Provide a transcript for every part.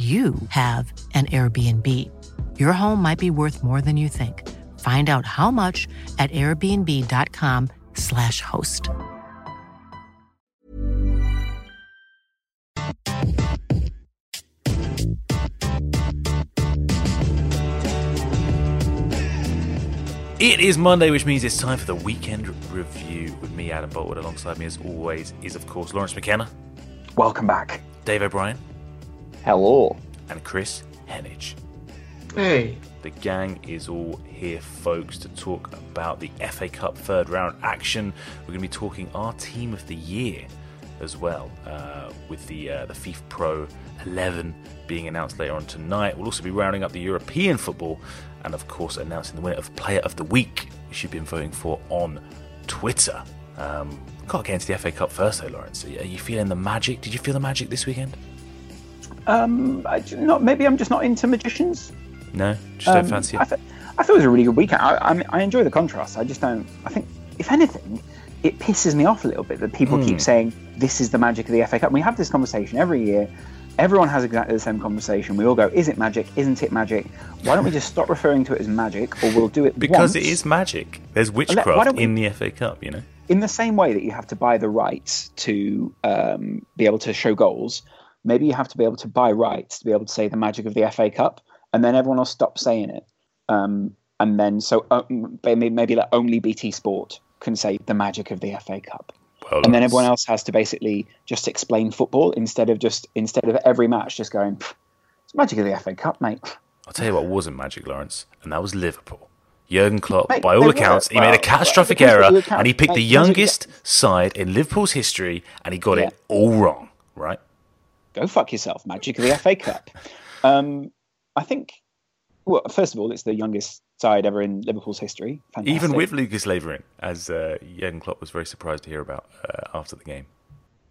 you have an Airbnb. Your home might be worth more than you think. Find out how much at airbnb.com/slash host. It is Monday, which means it's time for the weekend review with me, Adam Boultwood. Alongside me, as always, is of course Laurence McKenna, Welcome back. Dave O'Brien, Hello. and Kris Heneage. Hey, The gang is all here, folks, to talk about the FA Cup third round action. We're going to be talking our team of the year as well, uh, with the uh, the FIFPro 11 being announced later on tonight. We'll also be rounding up the European football, and of course announcing the winner of Player of the Week, which you've been voting for on Twitter. Um, got to get into the FA Cup first, though, Laurence. Are you feeling the magic? Did you feel the magic this weekend? Um, I, not maybe I'm just not into magicians. No, just don't Um, fancy I, it. th- I thought it was a really good weekend. I, I, I enjoy the contrast. I just don't. I think, if anything, it pisses me off a little bit that people Hmm. keep saying this is the magic of the FA Cup. We have this conversation every year. Everyone has exactly the same conversation. We all go, "Is it magic? Isn't it magic?" Why don't we just stop referring to it as magic, or we'll do it Because once, it is magic. There's witchcraft we- in the FA Cup, you know. in the same way that you have to buy the rights to um, be able to show goals, maybe you have to be able to buy rights to be able to say the magic of the FA Cup, and then everyone will stop saying it. Um, and then so uh, maybe, maybe like only BT Sport can say the magic of the FA Cup, Well, and then everyone else has to basically just explain football instead of just instead of every match just going, "Pff, it's magic of the FA Cup, mate. I'll tell you what wasn't magic, Laurence, and that was Liverpool. Jurgen Klopp, Mate, by all they were. accounts, he Well, made a catastrophic error, and he picked the mate, you youngest side in Liverpool's history, and he got Yeah. it all wrong. Right? Go fuck yourself, Magic of the FA Cup. Um, I think, well, first of all, it's the youngest side ever in Liverpool's history. Fantastic. Even with Lucas Leiva in, as uh, Jurgen Klopp was very surprised to hear about uh, after the game.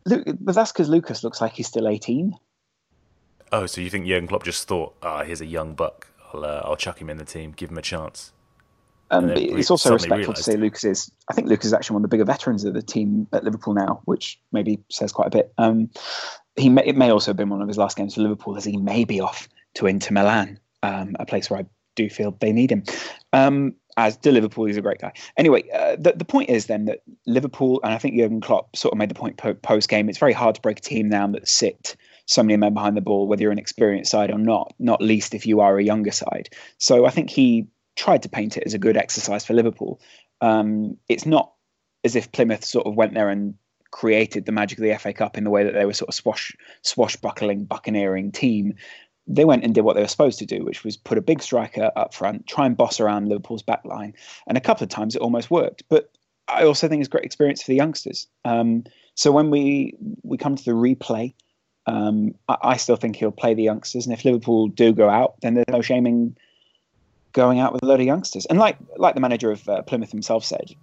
Lu- but that's because Lucas looks like he's still 18. Oh, so you think Jurgen Klopp just thought, ah, here's a young buck. I'll, uh, I'll chuck him in the team, give him a chance. Um, it's also respectful to say Lucas is. I think Lucas is actually one of the bigger veterans of the team at Liverpool now, which maybe says quite a bit. Um, he may, it may also have been one of his last games for Liverpool, as he may be off to Inter Milan, um, a place where I do feel they need him. Um, as to Liverpool, he's a great guy. Anyway, uh, the, the point is then that Liverpool, and I think Jurgen Klopp sort of made the point po- post game. It's very hard to break a team down that sit so many men behind the ball, whether you're an experienced side or not. Not least if you are a younger side. So I think he tried to paint it as a good exercise for Liverpool. Um, it's not as if Plymouth sort of went there and created the magic of the FA Cup in the way that they were sort of swash swashbuckling, buccaneering team. They went and did what they were supposed to do, which was put a big striker up front, try and boss around Liverpool's back line, and a couple of times it almost worked. But I also think it's great experience for the youngsters. Um, so when we we come to the replay, um, I, I still think he'll play the youngsters, and if Liverpool do go out, then there's no shaming going out with a load of youngsters. And like like the manager of uh, Plymouth himself said,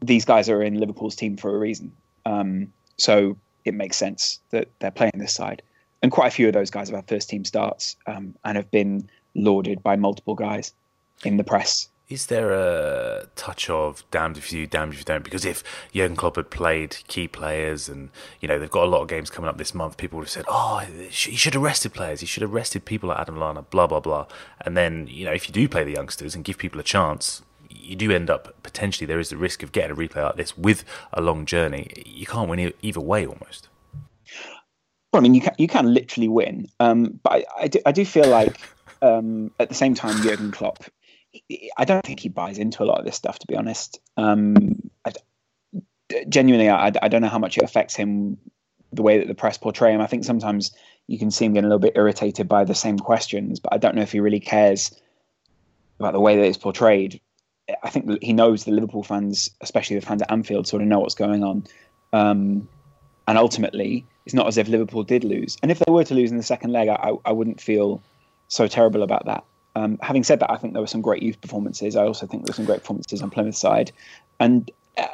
these guys are in Liverpool's team for a reason. Um, so it makes sense that they're playing this side. And quite a few of those guys have had first team starts um, and have been lauded by multiple guys in the press. Is there a touch of damned if you do, damned if you don't? Because if Jurgen Klopp had played key players, and you know they've got a lot of games coming up this month, people would have said, "Oh, he should have rested players. He should have rested people like Adam Lallana." Blah blah blah. And then you know if you do play the youngsters and give people a chance, you do end up potentially there is the risk of getting a replay like this with a long journey. You can't win either way almost. Well, I mean, you can you can literally win, um, but I, I, do, I do feel like um, at the same time, Jurgen Klopp, I don't think he buys into a lot of this stuff. To be honest, um, I, genuinely, I, I don't know how much it affects him the way that the press portray him. I think sometimes you can see him getting a little bit irritated by the same questions, but I don't know if he really cares about the way that it's portrayed. I think he knows the Liverpool fans, especially the fans at Anfield, sort of know what's going on. Um, and ultimately, it's not as if Liverpool did lose. And if they were to lose in the second leg, I, I wouldn't feel so terrible about that. Um, having said that, I think there were some great youth performances. I also think there were some great performances on Plymouth side. And uh,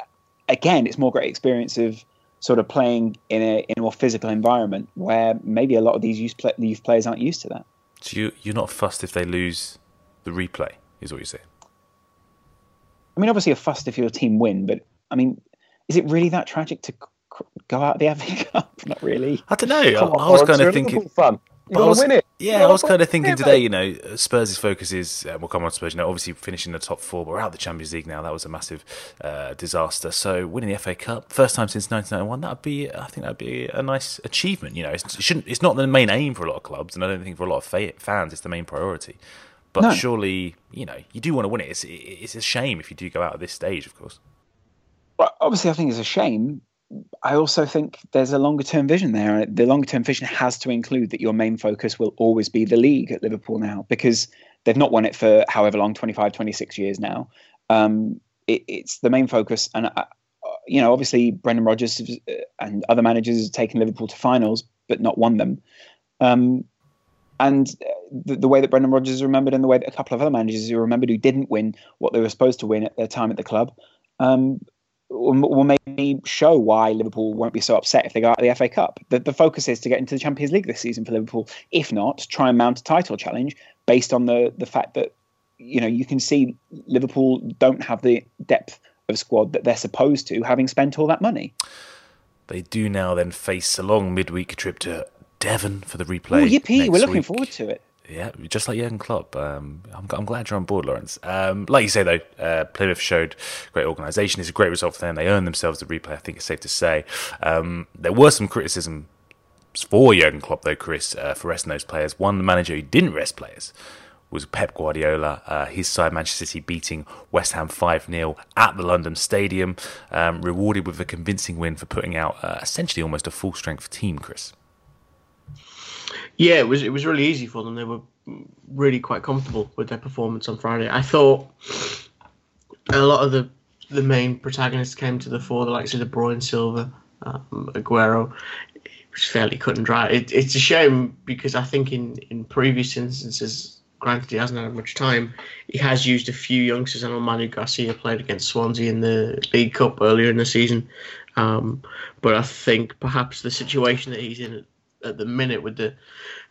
again, it's more great experience of sort of playing in a in a more physical environment where maybe a lot of these youth, play, youth players aren't used to that. So you you're not fussed if they lose the replay, is what you're saying? I mean, obviously, you're fussed if your team win, but I mean, is it really that tragic to go out of the FA Cup? Not really. I don't know. I, I, was kind of thinking. Fun. You win it. Yeah, I was kind of thinking today, you know, Spurs' focus is, uh, we'll come on to Spurs, you know, obviously finishing the top four, but we're out of the Champions League now. That was a massive uh, disaster. So winning the FA Cup, first time since 1991, that would be, I think that would be a nice achievement. You know, it's, it shouldn't, it's not the main aim for a lot of clubs, and I don't think for a lot of fans it's the main priority. But no. surely, you know, you do want to win it. It's, it's a shame if you do go out at this stage, of course. Well, obviously, I think it's a shame I also think there's a longer term vision there. The longer term vision has to include that your main focus will always be the league at Liverpool now because they've not won it for however long 25, 26 years now. Um, it, it's the main focus. And, uh, you know, obviously, Brendan Rodgers and other managers have taken Liverpool to finals, but not won them. Um, and the, the, way that Brendan Rodgers is remembered and the way that a couple of other managers are remembered who didn't win what they were supposed to win at their time at the club um, will maybe show why Liverpool won't be so upset if they go out of the FA Cup. The, the focus is to get into the Champions League this season for Liverpool. If not, try and mount a title challenge based on the the fact that you know you can see Liverpool don't have the depth of squad that they're supposed to, having spent all that money. They do now then face a long midweek trip to Devon for the replay. Oh, yippee! We're looking week. forward to it. Yeah, just like Jurgen Klopp. Um, I'm, I'm, glad you're on board, Laurence. Um, like you say, though, uh, Plymouth showed great organisation. It's a great result for them. They earned themselves the replay, I think it's safe to say. Um, there were some criticism for Jurgen Klopp, though, Kris, uh, for resting those players. One manager who didn't rest players was Pep Guardiola. Uh, his side, Manchester City, beating West Ham 5 0 at the London Stadium, um, rewarded with a convincing win for putting out uh, essentially almost a full strength team, Kris. Yeah, it was it was really easy for them. They were really quite comfortable with their performance on Friday. I thought a lot of the the main protagonists came to the fore, the likes of De Bruyne, Silva, um, Aguero. It was fairly cut and dry. It, it's a shame because I think in, in previous instances, granted he hasn't had much time, he has used a few youngsters. I know Manu Garcia played against Swansea in the League Cup earlier in the season. Um, but I think perhaps the situation that he's in at the minute with the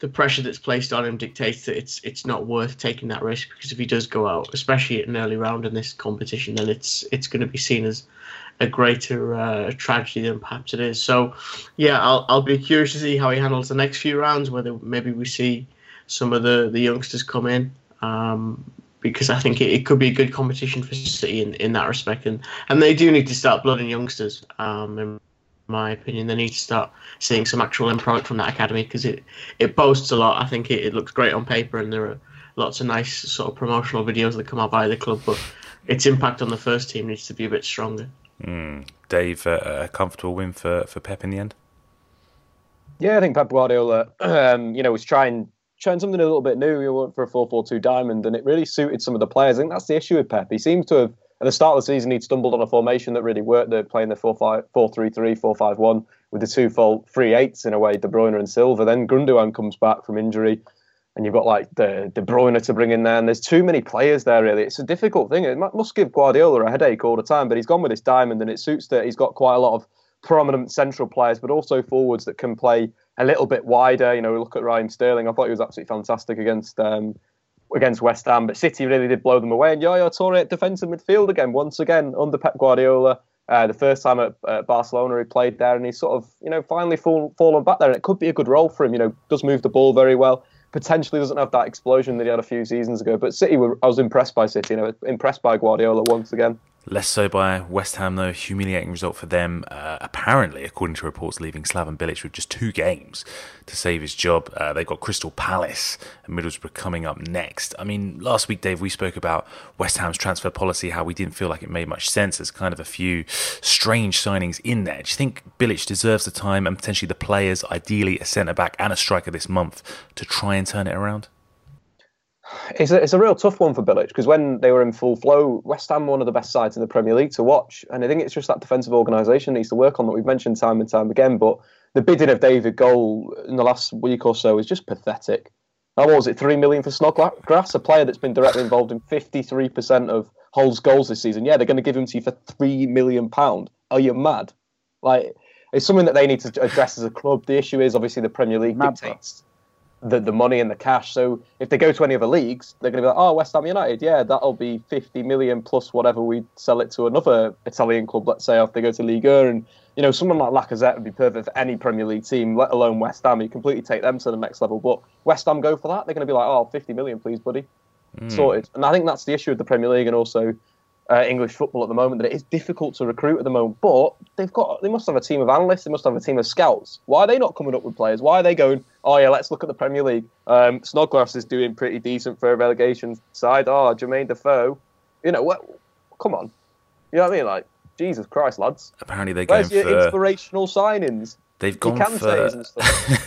the pressure that's placed on him dictates that it's it's not worth taking that risk because if he does go out, especially at an early round in this competition, then it's it's going to be seen as a greater uh, tragedy than perhaps it is. So, yeah, I'll I'll be curious to see how he handles the next few rounds. Whether maybe we see some of the the youngsters come in. Um, because I think it, it, could be a good competition for City in, in that respect, and, and they do need to start blooding youngsters. Um, my opinion. They need to start seeing some actual end product from that academy because it, it boasts a lot. I think it, it looks great on paper and there are lots of nice sort of promotional videos that come out by the club, but its impact on the first team needs to be a bit stronger. Mm. Dave, uh, a comfortable win for, for Pep in the end? Yeah, I think Pep Guardiola, um, you know, was trying trying something a little bit new. He went for a 4-4-2 diamond, and it really suited some of the players. I think that's the issue with Pep. He seems to have at the start of the season, he'd stumbled on a formation that really worked. They're playing the 4 5, 4 3 3, 4 5 1 with the two full three eights in a way, De Bruyne and Silva. Then Gundogan comes back from injury, and you've got like the De Bruyne to bring in there. And there's too many players there, really. It's a difficult thing. It must give Guardiola a headache all the time, but he's gone with this diamond, and it suits that he's got quite a lot of prominent central players, but also forwards that can play a little bit wider. You know, look at Raheem Sterling. I thought he was absolutely fantastic against. Um, against West Ham, but City really did blow them away. And Yaya Toure at defensive midfield again, once again under Pep Guardiola. Uh, the first time at, at, Barcelona he played there, and he's sort of you know finally fall, fallen back there. And it could be a good role for him. You know, does move the ball very well. Potentially doesn't have that explosion that he had a few seasons ago. But City, were, I was impressed by City. You know, impressed by Guardiola once again. Less so by West Ham, though. Humiliating result for them. Uh, apparently, according to reports, leaving Slaven Bilic with just two games to save his job. Uh, they've got Crystal Palace and Middlesbrough coming up next. I mean, last week, Dave, we spoke about West Ham's transfer policy, how we didn't feel like it made much sense. There's kind of a few strange signings in there. Do you think Bilic deserves the time and potentially the players, ideally a centre back and a striker this month, to try and turn it around? It's a, it's a real tough one for Bilic because when they were in full flow, West Ham were one of the best sides in the Premier League to watch. And I think it's just that defensive organisation needs to work on that we've mentioned time and time again. But the bidding of David Gold in the last week or so is just pathetic. How was it? Three million for Snodgrass, a player that's been directly involved in 53% of Hull's goals this season. Yeah, they're going to give him to you for three million pound. Are you mad? Like, it's something that they need to address as a club. The issue is obviously the Premier League mad dictates the, the money and the cash. So if they go to any other leagues, they're going to be like, oh, West Ham United, yeah, that'll be 50 million plus whatever we sell it to another Italian club, let's say, if they go to Liga. And, you know, someone like Lacazette would be perfect for any Premier League team, let alone West Ham. You completely take them to the next level. But West Ham go for that. They're going to be like, oh, 50 million, please, buddy. Mm. Sorted. And I think that's the issue with the Premier League and also uh, English football at the moment that it is difficult to recruit at the moment. But they've got they must have a team of analysts. They must have a team of scouts. Why are they not coming up with players? Why are they going? Oh yeah, let's look at the Premier League. Um, Snodgrass is doing pretty decent for a relegation side. Oh, Jermaine Defoe. You know what? Come on. You know what I mean? Like Jesus Christ, lads. Apparently they're going Where's your for inspirational signings. They've gone for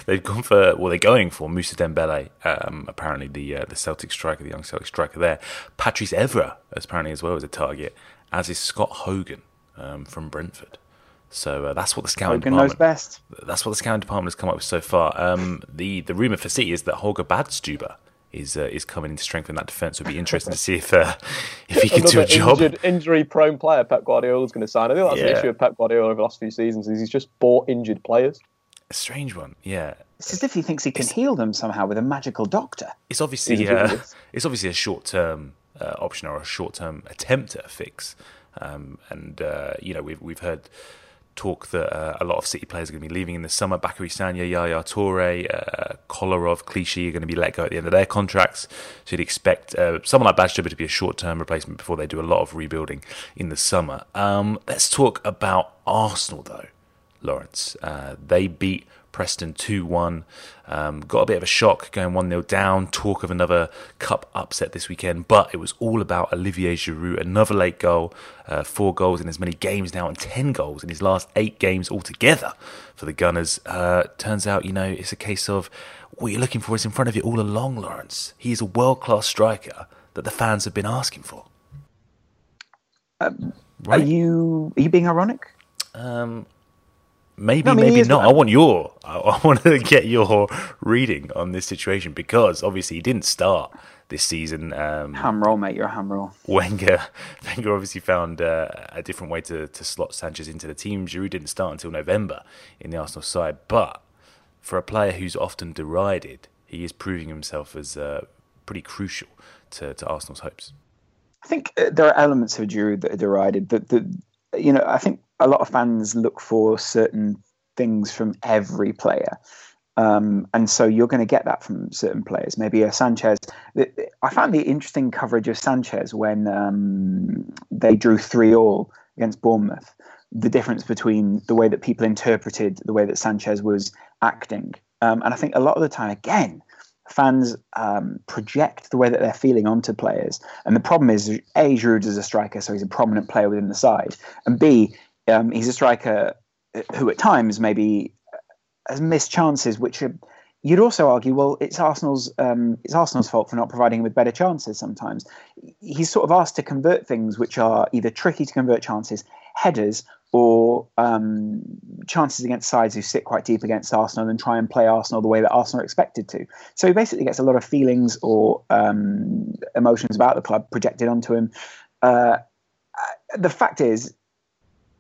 they've gone for well they're going for Musa Dembele um, apparently the uh, the Celtic striker the young Celtic striker there. Patrice Evra apparently as well as a target as is Scott Hogan um, from Brentford. So uh, that's what the scouting Hogan department knows best. that's what the scouting department has come up with so far. Um, the the rumor for City is that Holger Badstuber is uh, is coming in to strengthen that defence. Would be interesting to see if uh, if he can do a job. Injured, injury-prone player Pep Guardiola is going to sign. I think that's yeah. the issue with Pep Guardiola over the last few seasons. Is he's just bought injured players. A strange one, yeah. It's as if he thinks he can it's, heal them somehow with a magical doctor. It's obviously uh, it's obviously a short-term uh, option or a short-term attempt at a fix, um, and uh, you know we've we've heard talk that uh, a lot of City players are going to be leaving in the summer. Bacary Sagna, Yaya Toure, uh, Kolarov, Clichy are going to be let go at the end of their contracts. So you'd expect uh, someone like Badstuber to be a short-term replacement before they do a lot of rebuilding in the summer. Um, let's talk about Arsenal, though, Laurence. Uh, they beat Preston 2 1. Um, got a bit of a shock going 1 0 down. Talk of another cup upset this weekend, but it was all about Olivier Giroud. Another late goal, uh, four goals in as many games now, and 10 goals in his last eight games altogether for the Gunners. Uh, turns out, you know, it's a case of what you're looking for is in front of you all along, Laurence. He is a world class striker that the fans have been asking for. Um, right? Are you are you being ironic? Um, maybe, no, maybe not. I want your, I want to get your reading on this situation because obviously he didn't start this season. Um, ham roll, mate. You're a ham roll. Wenger, Wenger obviously found uh, a different way to, to slot Sanchez into the team. Giroud didn't start until November in the Arsenal side, but for a player who's often derided, he is proving himself as uh, pretty crucial to, to Arsenal's hopes. I think uh, there are elements of Giroud that are derided. That, that you know, I think a lot of fans look for certain things from every player. Um, and so you're going to get that from certain players. Maybe a Sanchez. I found the interesting coverage of Sanchez when um, they drew three all against Bournemouth. The difference between the way that people interpreted the way that Sanchez was acting, um, and I think a lot of the time, again, fans um, project the way that they're feeling onto players. And the problem is, a Giroud is a striker, so he's a prominent player within the side, and b um, he's a striker who at times maybe has missed chances, which are, you'd also argue, well, it's Arsenal's um, it's Arsenal's fault for not providing him with better chances. Sometimes he's sort of asked to convert things which are either tricky to convert chances, headers, or um, chances against sides who sit quite deep against Arsenal and try and play Arsenal the way that Arsenal are expected to. So he basically gets a lot of feelings or um, emotions about the club projected onto him. Uh, the fact is,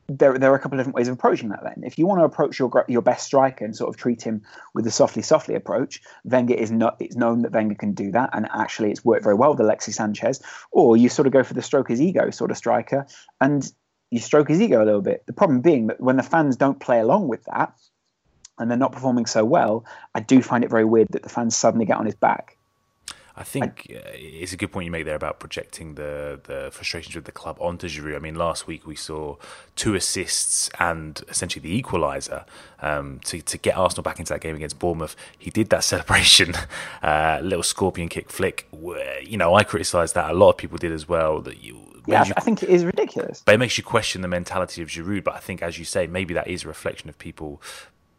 there, there are a couple of different ways of approaching that. Then, if you want to approach your your best striker and sort of treat him with the softly, softly approach, Wenger is not. It's known that Wenger can do that, and actually, it's worked very well with Alexis Sanchez. Or you sort of go for the stroke his ego sort of striker, and you stroke his ego a little bit. The problem being that when the fans don't play along with that, and they're not performing so well, I do find it very weird that the fans suddenly get on his back. I think uh, it's a good point you make there about projecting the the frustrations with the club onto Giroud. I mean, last week we saw two assists and essentially the equaliser um, to to get Arsenal back into that game against Bournemouth. He did that celebration, uh, little scorpion kick flick. Where, you know, I criticised that. A lot of people did as well. That you. Yeah, you, I think it is ridiculous. But it makes you question the mentality of Giroud. But I think, as you say, maybe that is a reflection of people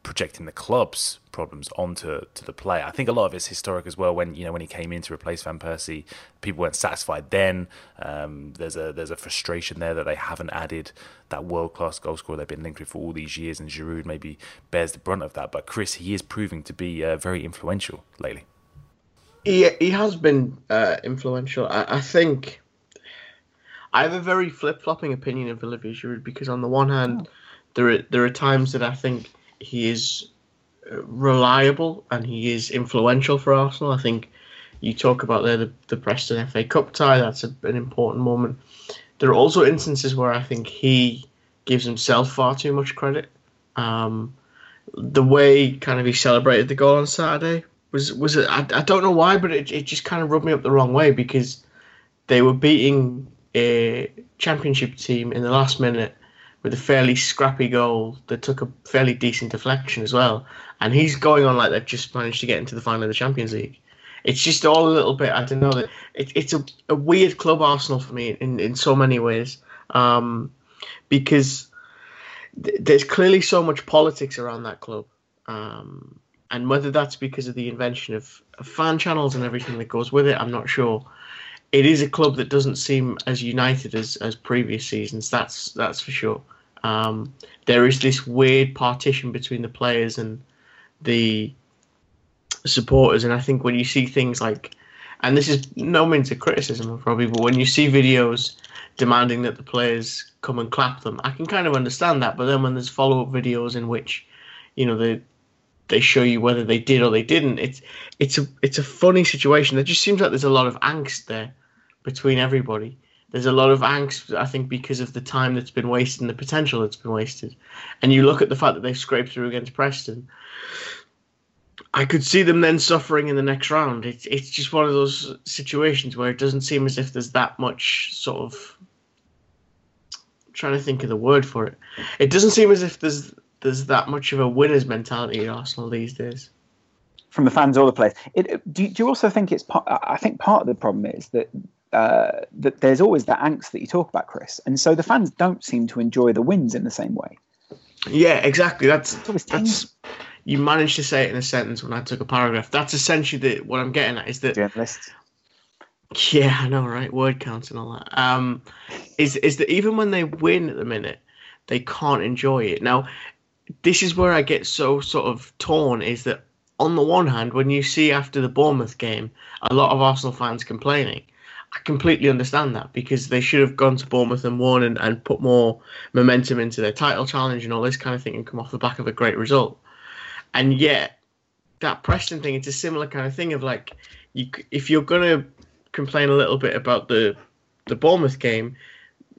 projecting the club's problems onto to the player. I think a lot of it's historic as well. When you know when he came in to replace Van Persie, people weren't satisfied. Then um, there's a there's a frustration there that they haven't added that world class goal scorer they've been linked with for all these years, and Giroud maybe bears the brunt of that. But Kris, he is proving to be uh, very influential lately. He he has been uh, influential. I, I think. I have a very flip flopping opinion of Olivier Giroud because on the one hand, oh. there are there are times that I think he is uh, reliable and he is influential for Arsenal. I think you talk about there the, the Preston FA Cup tie, that's a, an important moment. There are also instances where I think he gives himself far too much credit. Um, the way kind of he celebrated the goal on Saturday was was it, I, I don't know why, but it, it just kind of rubbed me up the wrong way because they were beating a championship team in the last minute with a fairly scrappy goal that took a fairly decent deflection as well. And he's going on like they've just managed to get into the final of the Champions League. It's just all a little bit. I don't know that it, it's a, a weird club Arsenal for me in, in so many ways um, because th- there's clearly so much politics around that club. Um, and whether that's because of the invention of, of fan channels and everything that goes with it, I'm not sure it is a club that doesn't seem as united as, as previous seasons. That's that's for sure. Um, there is this weird partition between the players and the supporters, and I think when you see things like, and this is no means a criticism probably, but when you see videos demanding that the players come and clap them, I can kind of understand that. But then when there's follow up videos in which, you know, they they show you whether they did or they didn't, it's it's a it's a funny situation. There just seems like there's a lot of angst there between everybody. There's a lot of angst, I think, because of the time that's been wasted and the potential that's been wasted. And you look at the fact that they've scraped through against Preston. I could see them then suffering in the next round. It's it's just one of those situations where it doesn't seem as if there's that much sort of I'm trying to think of the word for it. It doesn't seem as if there's there's that much of a winner's mentality at Arsenal these days from the fans or the players. It, do, do, you also think it's part? I think part of the problem is that uh, that there's always that angst that you talk about, Kris, and so the fans don't seem to enjoy the wins in the same way. Yeah, exactly. That's that's you managed to say it in a sentence when I took a paragraph. That's essentially the, what I'm getting at is that journalists. Yeah, I know, right? Word counts and all that. Um, is is that even when they win at the minute, they can't enjoy it. Now, this is where I get so sort of torn. Is that on the one hand, when you see after the Bournemouth game, a lot of Arsenal fans complaining, I completely understand that because they should have gone to Bournemouth and won and, and put more momentum into their title challenge and all this kind of thing and come off the back of a great result. And yet, that Preston thing, it's a similar kind of thing of like, you if you're going to complain a little bit about the the Bournemouth game,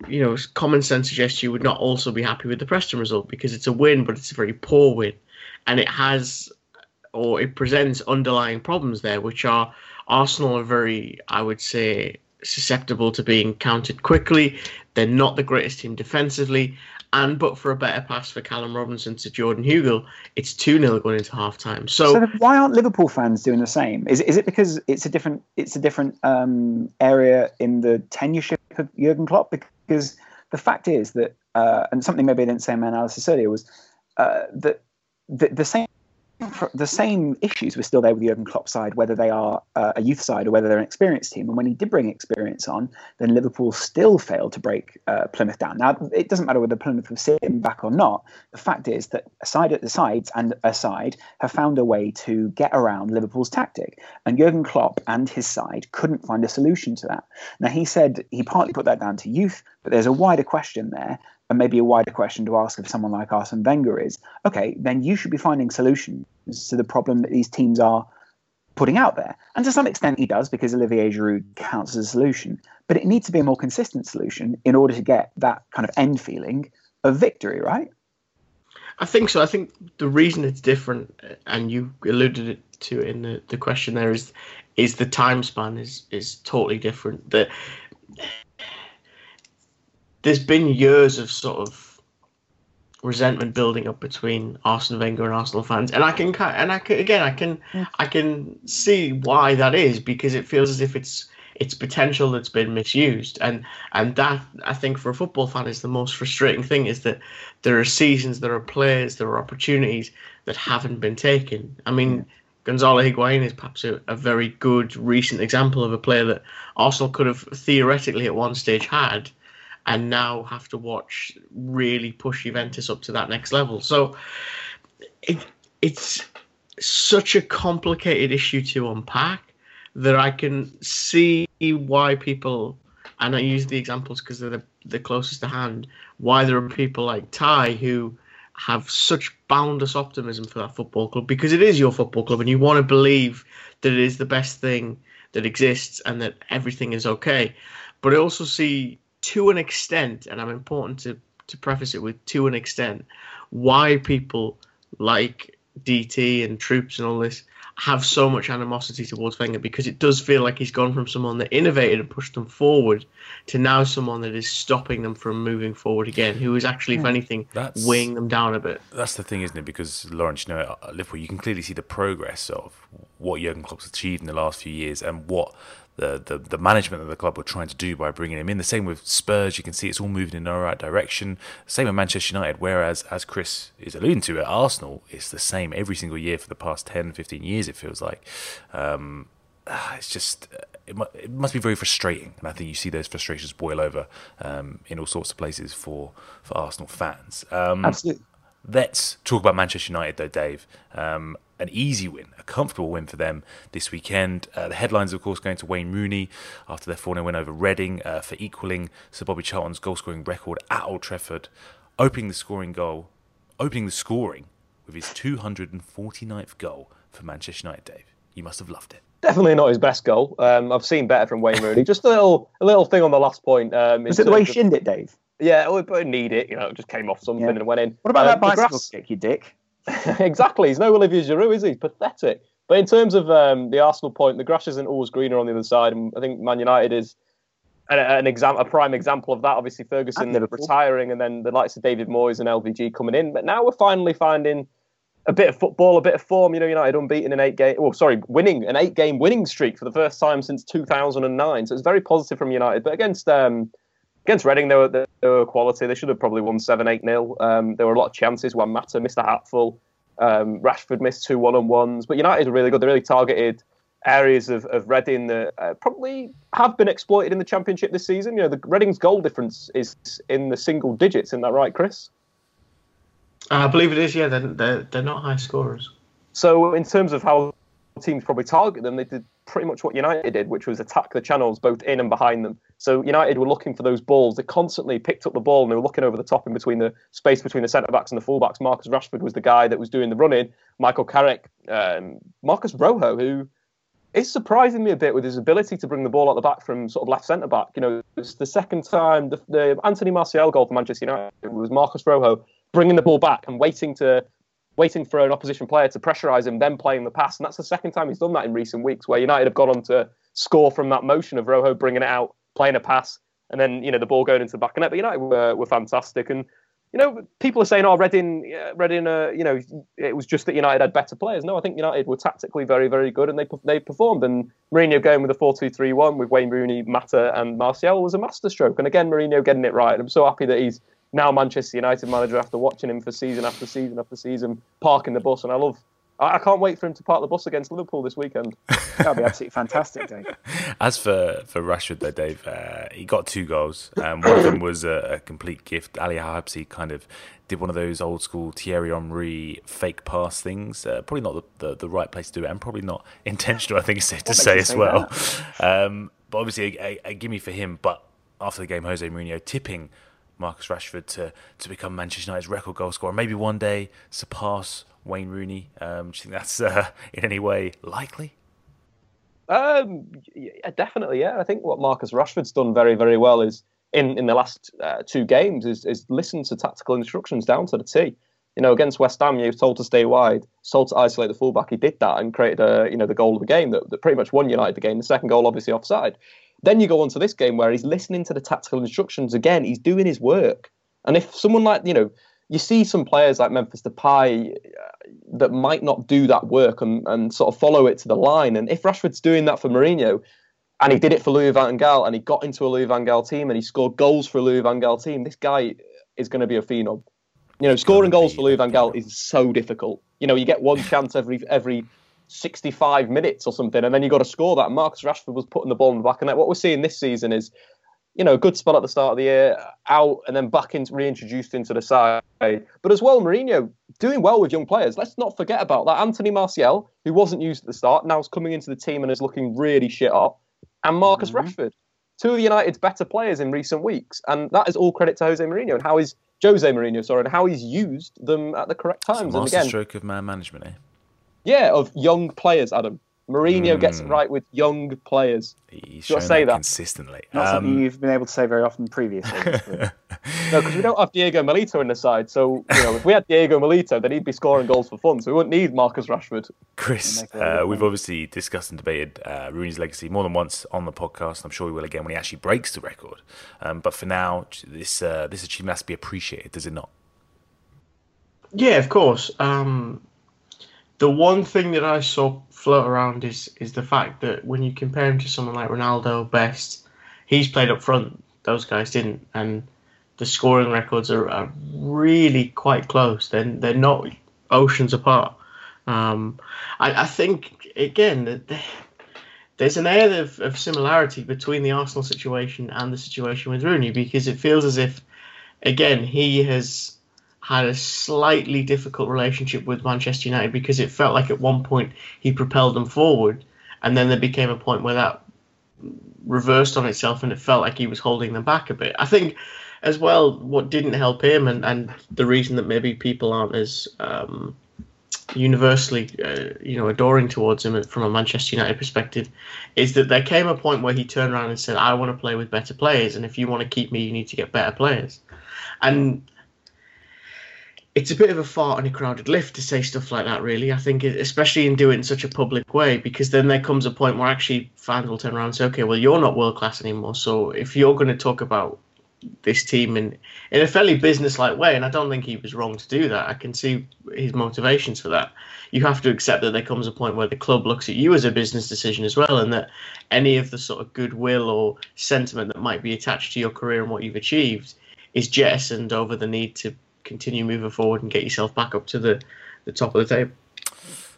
you know, common sense suggests you would not also be happy with the Preston result because it's a win, but it's a very poor win. And it has, or it presents underlying problems there, which are Arsenal are very, I would say, susceptible to being countered quickly. They're not the greatest team defensively. And but for a better pass for Callum Robinson to Jordan Hugill, it's 2 0 going into half time. So, so why aren't Liverpool fans doing the same? Is, is it because it's a different it's a different um, area in the tenureship of Jurgen Klopp? Because the fact is that, uh, and something maybe I didn't say in my analysis earlier was uh, that the, the same the same issues were still there with the Jurgen Klopp side, whether they are uh, a youth side or whether they're an experienced team. And when he did bring experience on, then Liverpool still failed to break uh, Plymouth down. Now, it doesn't matter whether Plymouth was sitting back or not. The fact is that side at the sides and a side have found a way to get around Liverpool's tactic. And Jurgen Klopp and his side couldn't find a solution to that. Now, he said he partly put that down to youth, but there's a wider question there and maybe a wider question to ask of someone like Arsene Wenger is, okay, then you should be finding solutions to the problem that these teams are putting out there. And to some extent he does because Olivier Giroud counts as a solution, but it needs to be a more consistent solution in order to get that kind of end feeling of victory, right? I think so. I think the reason it's different, and you alluded to it in the, the question there, is is the time span is is totally different. That there's been years of sort of resentment building up between Arsene Wenger and Arsenal fans, and I can and I can again I can mm. I can see why that is because it feels as if it's its potential that's been misused. And and that I think for a football fan is the most frustrating thing is that there are seasons there are players there are opportunities that haven't been taken. I mean Gonzalo Higuain is perhaps a, a very good recent example of a player that Arsenal could have theoretically at one stage had and now have to watch really push Juventus up to that next level so it it's such a complicated issue to unpack that I can see why people, and I use the examples because they're the, the closest to hand, why there are people like Ty who have such boundless optimism for that football club because it is your football club and you want to believe that it is the best thing that exists and that everything is okay. But I also see to an extent, and I'm important to, to preface it with to an extent, why people like DT and troops and all this have so much animosity towards Wenger because it does feel like he's gone from someone that innovated and pushed them forward to now someone that is stopping them from moving forward again, who is actually, if hmm. anything, that's, weighing them down a bit. That's the thing, isn't it? Because Laurence, you know, at Liverpool, you can clearly see the progress of what Jurgen Klopp's achieved in the last few years and what the, the, the management of the club were trying to do by bringing him in. The same with Spurs, you can see it's all moving in the right direction. Same with Manchester United, whereas, as Kris is alluding to, at Arsenal, it's the same every single year for the past 10, 15 years, it feels like. Um, it's just, it, it must be very frustrating. And I think you see those frustrations boil over um, in all sorts of places for, for Arsenal fans. Um, Absolutely. Let's talk about Manchester United, though, Dave. Um, an easy win, a comfortable win for them this weekend. Uh, the headlines, of course, going to Wayne Rooney after their 4 0 win over Reading uh, for equaling Sir Bobby Charlton's goal scoring record at Old Trafford, opening the scoring goal, opening the scoring with his 249th goal for Manchester United, Dave. You must have loved it. Definitely not his best goal. Um, I've seen better from Wayne Rooney. Just a little, a little thing on the last point. Um, Was it the way he shinned it, Dave? Yeah, we need it. You know, it just came off something yeah. and went in. What about um, that bicycle grass... kick, you dick? exactly. He's no Olivier Giroud, is he? Pathetic. But in terms of um, the Arsenal point, the grass isn't always greener on the other side, and I think Man United is an, an exam, a prime example of that. Obviously, Ferguson retiring, and then the likes of David Moyes and LVG coming in. But now we're finally finding a bit of football, a bit of form. You know, United unbeaten in eight game. Oh, sorry, winning an eight-game winning streak for the first time since 2009. So it's very positive from United. But against um, against Reading, they were, they were quality. They should have probably won 7 8 0. Um, there were a lot of chances. Juan Mata missed a hatful. Um, Rashford missed two one on ones. But United are really good. They really targeted areas of, of Reading that uh, probably have been exploited in the Championship this season. You know, the Reading's goal difference is in the single digits. Isn't that right, Kris? I believe it is, yeah. They're, they're, they're not high scorers. So, in terms of how teams probably target them, they did pretty much what United did, which was attack the channels both in and behind them. So United were looking for those balls. They constantly picked up the ball and they were looking over the top in between the space between the centre backs and the full backs. Marcus Rashford was the guy that was doing the running. Michael Carrick, um, Marcos Rojo, who is surprising me a bit with his ability to bring the ball out the back from sort of left centre back. You know, it's the second time the, the Anthony Martial goal for Manchester United was Marcos Rojo bringing the ball back and waiting to waiting for an opposition player to pressurise him, then playing the pass. And that's the second time he's done that in recent weeks, where United have gone on to score from that motion of Rojo bringing it out, playing a pass, and then you know the ball going into the back of net. But United were, were fantastic, and you know people are saying, "Oh, Reading, Reading, uh, you know, it was just that United had better players." No, I think United were tactically very, very good, and they they performed. And Mourinho going with a four-two-three-one with Wayne Rooney, Mata, and Martial was a masterstroke. And again, Mourinho getting it right. I'm so happy that he's now Manchester United manager after watching him for season after season after season, parking the bus. And I love, I, can't wait for him to park the bus against Liverpool this weekend. That'll be absolutely fantastic, Dave. As for, for Rashford, though, Dave, uh, he got two goals. Um, one of them was a, a complete gift. Ali Habsi kind of did one of those old school Thierry Henry fake pass things. Uh, probably not the, the, the, right place to do it, and probably not intentional. I think it's safe to say as well. Um, but obviously, a, a, a gimme for him. But after the game, Jose Mourinho tipping Marcus Rashford to, to become Manchester United's record goal scorer. Maybe one day surpass Wayne Rooney. Um, do you think that's uh, in any way likely? Um, yeah, definitely, yeah. I think what Marcus Rashford's done very, very well is in, in the last uh, two games is, is listen to tactical instructions down to the T. You know, against West Ham, he was told to stay wide, told to isolate the fullback. He did that and created a, you know, the goal of the game that, that pretty much won United the game. The second goal, obviously, offside. Then you go on to this game where he's listening to the tactical instructions again. He's doing his work. And if someone like, you know, you see some players like Memphis Depay uh, that might not do that work and, and sort of follow it to the line. And if Rashford's doing that for Mourinho, and he did it for Louis van Gaal, and he got into a Louis van Gaal team, and he scored goals for a Louis van Gaal team, this guy is going to be a phenom. You know, scoring goals for Louis van Gaal is so difficult. You know, you get one chance every every 65 minutes or something, and then you got to score that. Marcus Rashford was putting the ball in the back of net. What we're seeing this season is, you know, a good spell at the start of the year, out, and then back into reintroduced into the side. But as well, Mourinho doing well with young players. Let's not forget about that. Anthony Martial, who wasn't used at the start, now is coming into the team and is looking really shit up, and Marcus mm-hmm. Rashford, two of United's better players in recent weeks, and that is all credit to Jose Mourinho and how he's Jose Mourinho, sorry, and how he's used them at the correct times. and again, stroke of man management, eh? Yeah, of young players, Adam. Mourinho mm. gets it hmm. right with young players. He's shown say that, consistently. Not um, something you've been able to say very often previously. no, because we don't have Diego Milito in the side. So you know, if we had Diego Milito, then he'd be scoring goals for fun. So we wouldn't need Marcus Rashford. Kris, uh, we've obviously discussed and debated uh, Rooney's legacy more than once on the podcast. I'm sure we will again when he actually breaks the record. Um, but for now, this uh, this achievement has to be appreciated, does it not? Yeah, of course. Um, the one thing that I saw float around is is the fact that when you compare him to someone like Ronaldo, Best, he's played up front. Those guys didn't, and the scoring records are, are really quite close. They're they're not oceans apart. Um, I, I think again that there's an air of, of similarity between the Arsenal situation and the situation with Rooney because it feels as if, again, he has had a slightly difficult relationship with Manchester United because it felt like at one point he propelled them forward, and then there became a point where that reversed on itself, and it felt like he was holding them back a bit. I think, as well, what didn't help him, and, and the reason that maybe people aren't as um, universally, uh, you know, adoring towards him from a Manchester United perspective, is that there came a point where he turned around and said, "I want to play with better players, and if you want to keep me, you need to get better players," and it's a bit of a fart in a crowded lift to say stuff like that, really. I think, especially in doing it in such a public way, because then there comes a point where actually fans will turn around and say, okay, well, you're not world class anymore. So if you're going to talk about this team in, in a fairly business-like way, and I don't think he was wrong to do that. I can see his motivations for that. You have to accept that there comes a point where the club looks at you as a business decision as well, and that any of the sort of goodwill or sentiment that might be attached to your career and what you've achieved is jettisoned over the need to continue moving forward and get yourself back up to the, the top of the table.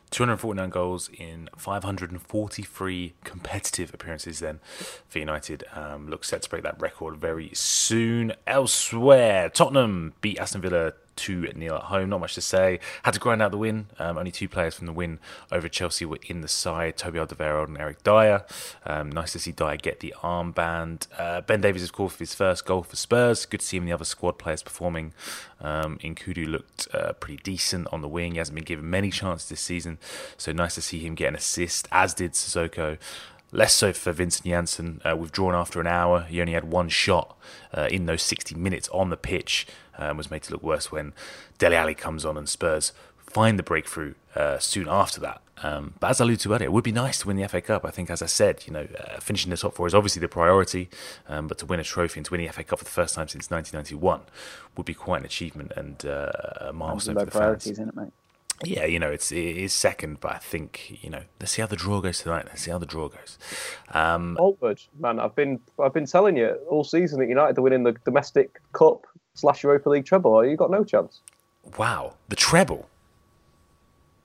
249 goals in 543 competitive appearances then for United. Um, looks set to break that record very soon. Elsewhere, Tottenham beat Aston Villa 2 0 at home. Not much to say. Had to grind out the win. Um, only two players from the win over Chelsea were in the side Toby Alderweireld and Eric Dier. Um, nice to see Dier get the armband. Uh, ben Davies, of course, his first goal for Spurs. Good to see him the other squad players performing. Um, N'Koudou looked uh, pretty decent on the wing. He hasn't been given many chances this season, so nice to see him get an assist, as did Sissoko. Less so for Vincent Janssen, uh, withdrawn after an hour. He only had one shot uh, in those 60 minutes on the pitch. Um, was made to look worse when Dele Alli comes on and Spurs find the breakthrough uh, soon after that. Um, but as I alluded to earlier, it would be nice to win the FA Cup. I think, as I said, you know, uh, finishing the top four is obviously the priority, um, but to win a trophy and to win the FA Cup for the first time since 1991 would be quite an achievement and uh, a milestone for the fans. Isn't it, mate? Yeah, you know, it's it is second, but I think you know, let's see how the draw goes tonight. Let's see how the draw goes. Um, man, I've been I've been telling you all season that United are winning the domestic cup slash Europa League treble. You got no chance. Wow, the treble.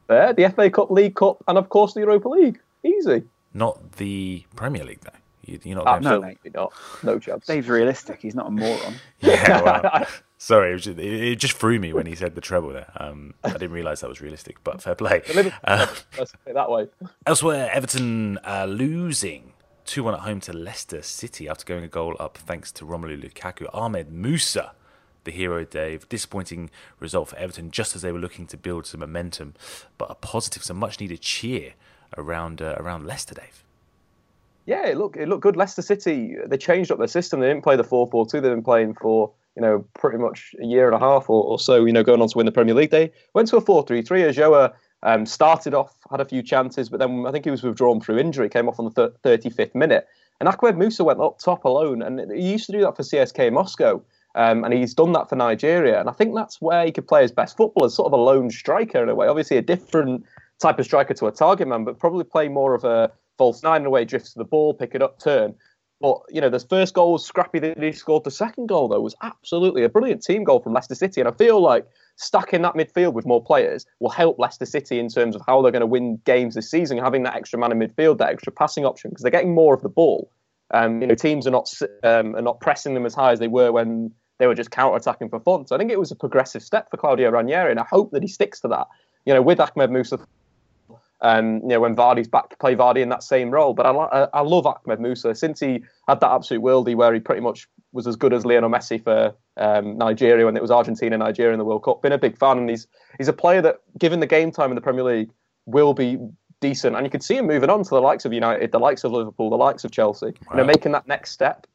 Yeah, the FA Cup, League Cup, and of course the Europa League. Easy. Not the Premier League, though. You, are not. Oh, no, maybe not. No chance. Dave's realistic. He's not a moron. yeah. Well, Sorry, it just, it just, threw me when he said the treble there. Um, I didn't realise that was realistic, but fair play. Uh, let's say that way. Elsewhere, Everton uh, losing 2 1 at home to Leicester City after going a goal up thanks to Romelu Lukaku. Ahmed Musa, the hero, Dave. Disappointing result for Everton just as they were looking to build some momentum, but a positive, some much needed cheer around, uh, around Leicester, Dave. Yeah, it looked, it looked good. Leicester City, they changed up their system. They didn't play the 4 4 2, they've been playing 4 you know, pretty much a year and a half or, or so, you know, going on to win the Premier League. They went to a 4 3 3. Ulloa um, started off, had a few chances, but then I think he was withdrawn through injury, came off on the 35th minute. And Ahmed Musa went up top alone. And he used to do that for CSK Moscow. Um, and he's done that for Nigeria. And I think that's where he could play his best football as sort of a lone striker in a way. Obviously, a different type of striker to a target man, but probably play more of a false nine in a way, drifts to the ball, pick it up, turn. But you know, the first goal was scrappy that he scored. The second goal, though, was absolutely a brilliant team goal from Leicester City. And I feel like stacking that midfield with more players will help Leicester City in terms of how they're going to win games this season, having that extra man in midfield, that extra passing option, because they're getting more of the ball. Um, you know, teams are not um, are not pressing them as high as they were when they were just counter attacking for fun. So I think it was a progressive step for Claudio Ranieri, and I hope that he sticks to that. You know, with Ahmed Musa um, you know, when Vardy's back to play Vardy in that same role. But I, I love Ahmed Musa since he had that absolute worldie where he pretty much was as good as Lionel Messi for um, Nigeria when it was Argentina Nigeria in the World Cup. Been a big fan, and he's he's a player that, given the game time in the Premier League, will be decent. And you could see him moving on to the likes of United, the likes of Liverpool, the likes of Chelsea. Wow. You know, making that next step.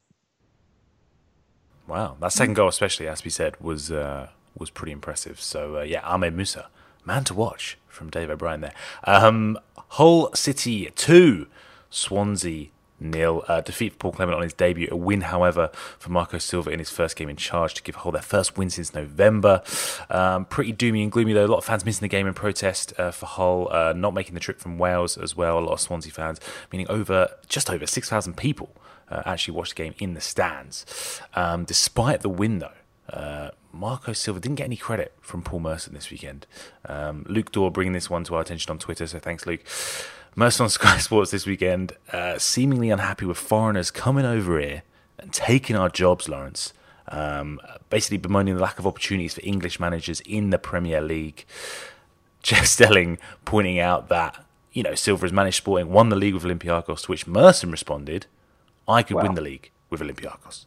Wow, that second goal, especially as we said, was uh, was pretty impressive. So uh, yeah, Ahmed Musa man to watch from Dave O'Brien there. Um, Hull City 2, Swansea nil. Uh, defeat for Paul Clement on his debut. A win, however, for Marco Silva in his first game in charge to give Hull their first win since November. Um, pretty doomy and gloomy, though. A lot of fans missing the game in protest uh, for Hull, uh, not making the trip from Wales as well. A lot of Swansea fans, meaning over just over 6,000 people uh, actually watched the game in the stands. Um, despite the win, though, uh, Marco Silva didn't get any credit from Paul Merson this weekend. Um, Luke Daw bringing this one to our attention on Twitter, so thanks, Luke. Merson on Sky Sports this weekend, uh, seemingly unhappy with foreigners coming over here and taking our jobs, Laurence. Um, basically bemoaning the lack of opportunities for English managers in the Premier League. Jeff Stelling pointing out that, you know, Silva has managed Sporting, won the league with Olympiacos, to which Merson responded, I could win the league with Olympiacos.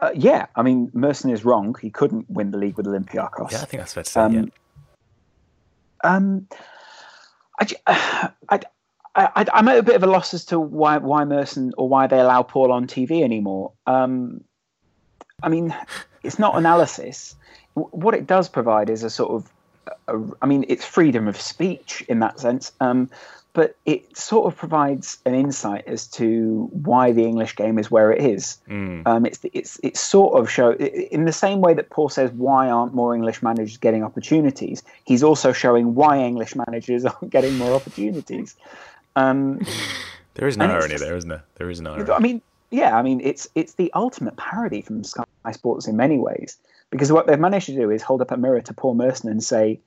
Uh, yeah, I mean, Merson is wrong. He couldn't win the league with Olympiacos. Yeah, I think that's fair to say. Um, yeah. Um, I, I, I, I'm at a bit of a loss as to why why Merson or why they allow Paul on TV anymore. Um, I mean, it's not analysis. What it does provide is a sort of, I mean, it's freedom of speech in that sense. Um, but it sort of provides an insight as to why the English game is where it is. Mm. Um, it's it's it's sort of show in the same way that Paul says why aren't more English managers getting opportunities. He's also showing why English managers aren't getting more opportunities. Um, there is no irony there, isn't there? There is no. Irony. I mean, yeah, I mean it's it's the ultimate parody from Sky Sports in many ways because what they've managed to do is hold up a mirror to Paul Merson and say,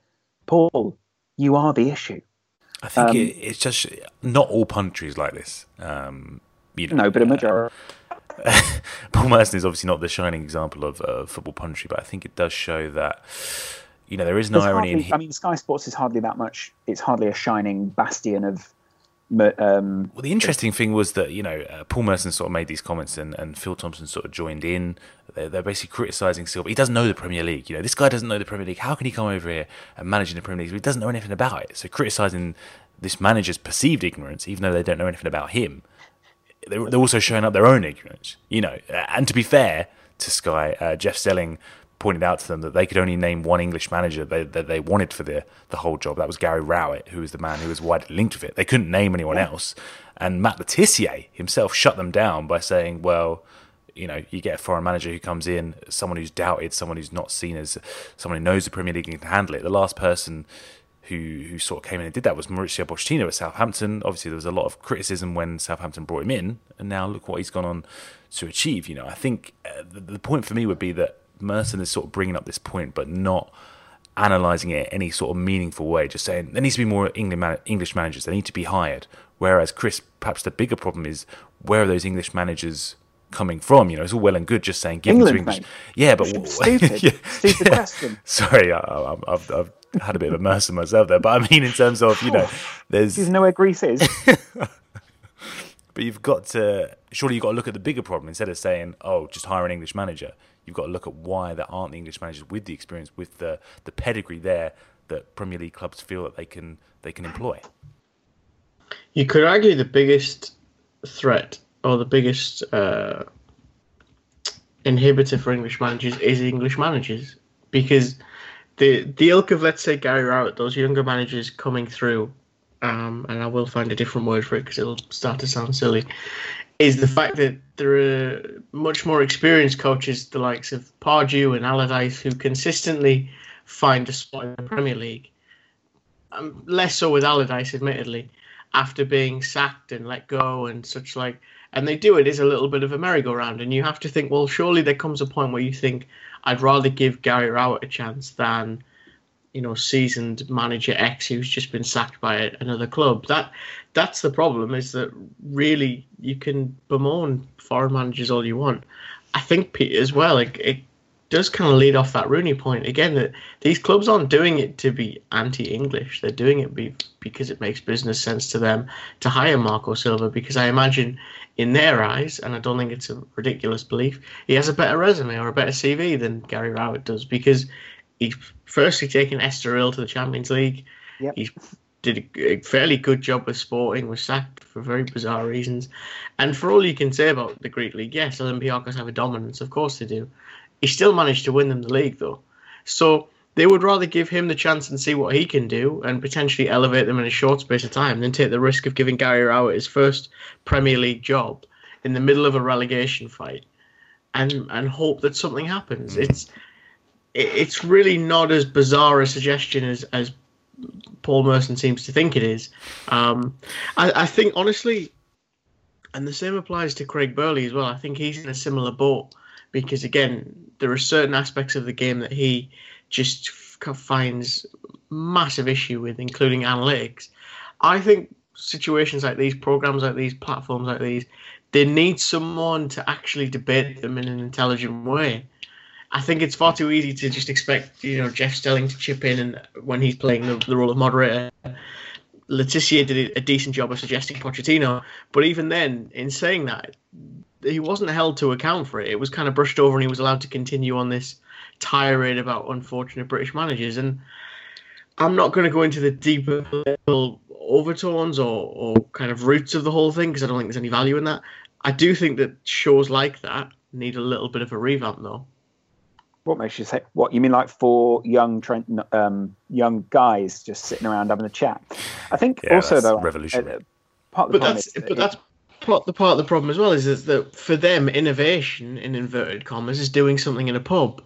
Paul, you are the issue. I think um, it, it's just not all countries like this. Um, you know, no, but a majority. Uh, Paul Merson is obviously not the shining example of uh, football punditry, but I think it does show that you know there is no irony. Hardly, in I mean, Sky Sports is hardly that much. It's hardly a shining bastion of um, well, the interesting thing was that you know uh, Paul Merson sort of made these comments, and, and Phil Thompson sort of joined in. They're, they're basically criticising Silva. He doesn't know the Premier League. You know, this guy doesn't know the Premier League. How can he come over here and manage in the Premier League? He doesn't know anything about it. So criticising this manager's perceived ignorance, even though they don't know anything about him, they're, they're also showing up their own ignorance. You know, and to be fair to Sky, uh, Jeff Stelling pointed out to them that they could only name one English manager they, that they wanted for the, the whole job. That was Gary Rowett, who was the man who was widely linked with it. They couldn't name anyone else. And Matt Le Tissier himself shut them down by saying, well, you know, you get a foreign manager who comes in, someone who's doubted, someone who's not seen as someone who knows the Premier League and can handle it. The last person who who sort of came in and did that was Mauricio Pochettino at Southampton. Obviously, there was a lot of criticism when Southampton brought him in, and now look what he's gone on to achieve. You know, I think uh, the, the point for me would be that Merson is sort of bringing up this point, but not analysing it in any sort of meaningful way. Just saying there needs to be more English managers. They need to be hired. Whereas Kris, perhaps the bigger problem is where are those English managers coming from? You know, it's all well and good just saying give England, them to English. Mate. Yeah, but stupid, yeah, stupid yeah. question. Sorry, I, have I've had a bit of a Merson myself there, but I mean in terms of you know, there's there's nowhere Greece is. but you've got to surely you've got to look at the bigger problem instead of saying, "Oh, just hire an English manager." You've got to look at why there aren't the English managers with the experience, with the the pedigree there that Premier League clubs feel that they can they can employ. You could argue the biggest threat or the biggest uh, inhibitor for English managers is English managers because the the ilk of let's say Gary Rowett, those younger managers coming through, um, and I will find a different word for it because it'll start to sound silly, is the fact that there are much more experienced coaches, the likes of Pardew and Allardyce, who consistently find a spot in the Premier League. Um, less so with Allardyce, admittedly, after being sacked and let go and such like. And they do it as a little bit of a merry-go-round, and you have to think, well, surely there comes a point where you think, I'd rather give Gary Rowett a chance than, you know, seasoned manager X who's just been sacked by another club. That that's the problem. Is that really you can bemoan foreign managers all you want. I think Pete as well. It, it does kind of lead off that Rooney point again that these clubs aren't doing it to be anti-English. They're doing it be, because it makes business sense to them to hire Marco Silva. Because I imagine in their eyes, and I don't think it's a ridiculous belief, he has a better resume or a better CV than Gary Rowett does because he's firstly taken Estoril to the Champions League. Yep. He did a fairly good job with Sporting, was sacked for very bizarre reasons. And for all you can say about the Greek league, yes, Olympiacos have a dominance, of course they do. He still managed to win them the league, though. So they would rather give him the chance and see what he can do and potentially elevate them in a short space of time than take the risk of giving Gary Rowett his first Premier League job in the middle of a relegation fight and and hope that something happens. Mm. It's it's really not as bizarre a suggestion as as Paul Merson seems to think it is. Um, I, I think honestly, and the same applies to Craig Burley as well. I think he's in a similar boat because again, there are certain aspects of the game that he just f- finds massive issue with, including analytics. I think situations like these, programs like these, platforms like these, they need someone to actually debate them in an intelligent way. I think it's far too easy to just expect you know Jeff Stelling to chip in and when he's playing the, the role of moderator. Le Tissier did a decent job of suggesting Pochettino, but even then, in saying that, he wasn't held to account for it. It was kind of brushed over, and he was allowed to continue on this tirade about unfortunate British managers. And I'm not going to go into the deeper overtones or, or kind of roots of the whole thing because I don't think there's any value in that. I do think that shows like that need a little bit of a revamp, though. What makes you say what you mean? Like four young Trent, um, young guys just sitting around having a chat. I think Yeah, also that's though, revolutionary. uh, part of the But problem that's is but it- that's part the part of the problem as well is, is that for them innovation in inverted commas is doing something in a pub.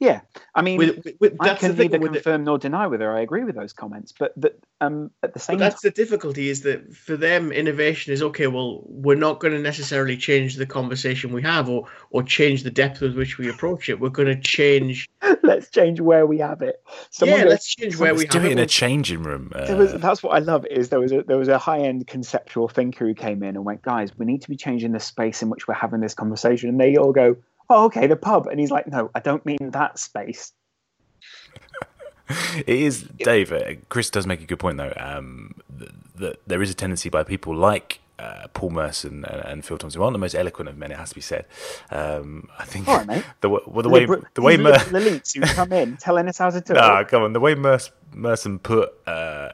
Yeah. I mean, With, with, I that's the can thing neither with it. confirm nor deny whether I agree with those comments, but that um, at the same But time, that's the difficulty is that for them, innovation is okay. Well, we're not going to necessarily change the conversation we have, or or change the depth with which we approach it. We're going to change. let's change where we have it. Someone yeah, goes- let's change where we Let's do have it in a changing room. There was, Uh, that's what I love is there was a there was a high end conceptual thinker who came in and went, guys, we need to be changing the space in which we're having this conversation, and they all go, oh, okay, the pub, and he's like, no, I don't mean that space. it is, Dave. uh, Kris does make a good point though. Um, that th- there is a tendency by people like uh, Paul Merson and, and Phil Thompson, who aren't the most eloquent of men, it has to be said. Um, I think right, the, well, the way Liber- the way these Mer- liberal elites who come in telling us how to do Nah, it. come on. The way Mers- Merson put uh,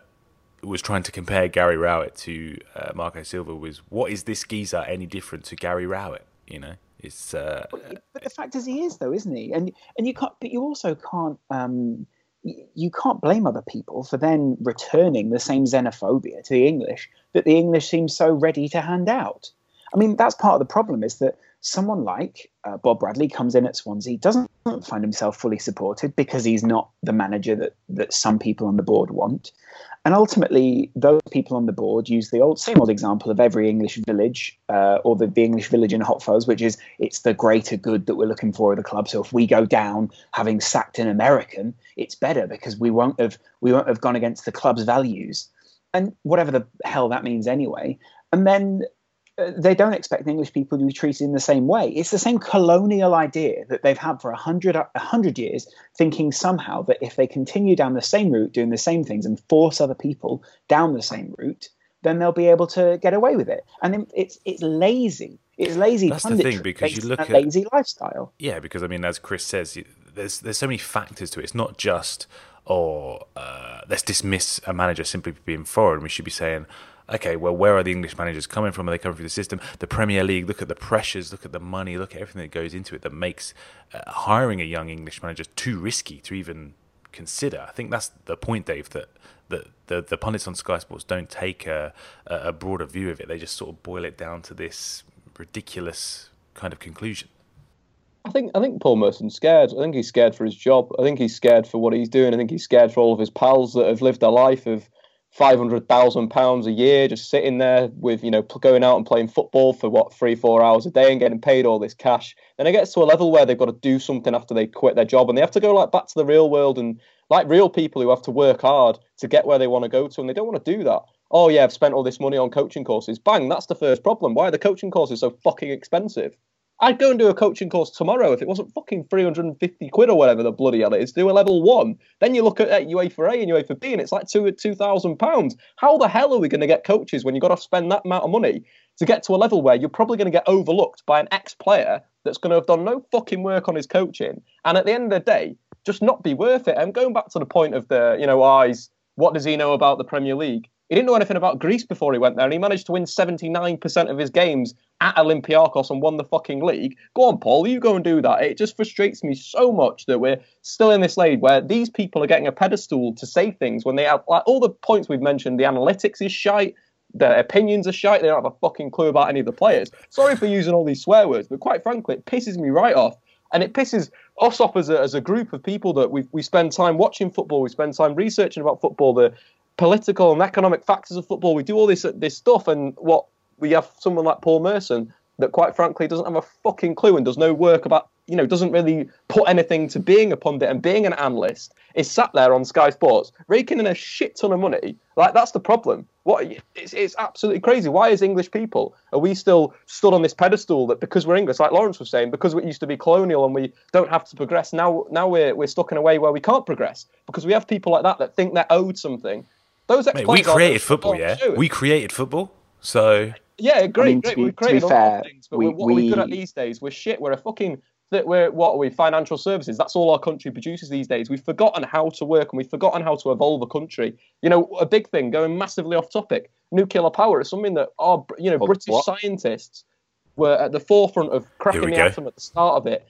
was trying to compare Gary Rowett to uh, Marco Silva was what is this geezer any different to Gary Rowett? You know, it's uh, But the fact is, he is though, isn't he? And and you can't, but you also can't. Um, you can't blame other people for then returning the same xenophobia to the English that the English seem so ready to hand out. I mean, that's part of the problem is that someone like uh, Bob Bradley comes in at Swansea, doesn't find himself fully supported because he's not the manager that, that some people on the board want. And ultimately, those people on the board use the old same old example of every English village uh, or the, the English village in Hot Fuzz, which is it's the greater good that we're looking for at the club. So if we go down having sacked an American, it's better because we won't have we won't have gone against the club's values, and whatever the hell that means anyway. And then they don't expect English people to be treated in the same way. It's the same colonial idea that they've had for a hundred a hundred years, thinking somehow that if they continue down the same route, doing the same things, and force other people down the same route, then they'll be able to get away with it. And then it's it's lazy. It's lazy. That's the thing, because you look at- lazy lifestyle. Yeah, because I mean, as Kris says, there's there's so many factors to it. It's not just or uh, let's dismiss a manager simply for being foreign. We should be saying, okay, well, where are the English managers coming from? Are they coming through the system? The Premier League, look at the pressures, look at the money, look at everything that goes into it that makes uh, hiring a young English manager too risky to even consider. I think that's the point, Dave, that, the, the pundits on Sky Sports don't take a, a broader view of it. They just sort of boil it down to this ridiculous kind of conclusion. I think I think Paul Merson's scared. I think he's scared for his job. I think he's scared for what he's doing. I think he's scared for all of his pals that have lived a life of five hundred thousand pounds a year, just sitting there with you know going out and playing football for what three four hours a day and getting paid all this cash. Then it gets to a level where they've got to do something after they quit their job, and they have to go like back to the real world and like real people who have to work hard to get where they want to go to, and they don't want to do that. Oh yeah, I've spent all this money on coaching courses. Bang, that's the first problem. Why are the coaching courses so fucking expensive? I'd go and do a coaching course tomorrow if it wasn't fucking 350 quid or whatever the bloody hell it is. Do a level one. Then you look at, at UEFA A and UEFA B and it's like two two thousand pounds. How the hell are we going to get coaches when you've got to spend that amount of money to get to a level where you're probably going to get overlooked by an ex player that's going to have done no fucking work on his coaching and at the end of the day just not be worth it. And going back to the point of the, you know, eyes, what does he know about the Premier League? He didn't know anything about Greece before he went there, and he managed to win 79% of his games at Olympiacos and won the fucking league. Go on, Paul, you go and do that. It just frustrates me so much that we're still in this league where these people are getting a pedestal to say things when they have like all the points we've mentioned. The analytics is shite. Their opinions are shite. They don't have a fucking clue about any of the players. Sorry for using all these swear words, but quite frankly, it pisses me right off. And it pisses us off as a, as a group of people that we, we spend time watching football, we spend time researching about football, the political and economic factors of football. We do all this this stuff, and what we have someone like Paul Merson that, quite frankly, doesn't have a fucking clue and does no work about, you know, doesn't really put anything to being a pundit and being an analyst. Is sat there on Sky Sports raking in a shit ton of money. Like that's the problem. What it's, it's absolutely crazy. Why, as English people, are we still stood on this pedestal that because we're English, like Laurence was saying, because we used to be colonial and we don't have to progress. Now, now we're we're stuck in a way where we can't progress because we have people like that that think they're owed something those Mate, we created football, yeah. We created football, so yeah, great, I mean, great. we created all fair, things, but we, what we, are we good at these days? We're shit. We're a fucking that we're what are we financial services that's all our country produces these days we've forgotten how to work and we've forgotten how to evolve a country you know a big thing going massively off topic nuclear power is something that our you know british what? scientists were at the forefront of cracking the go. atom at the start of it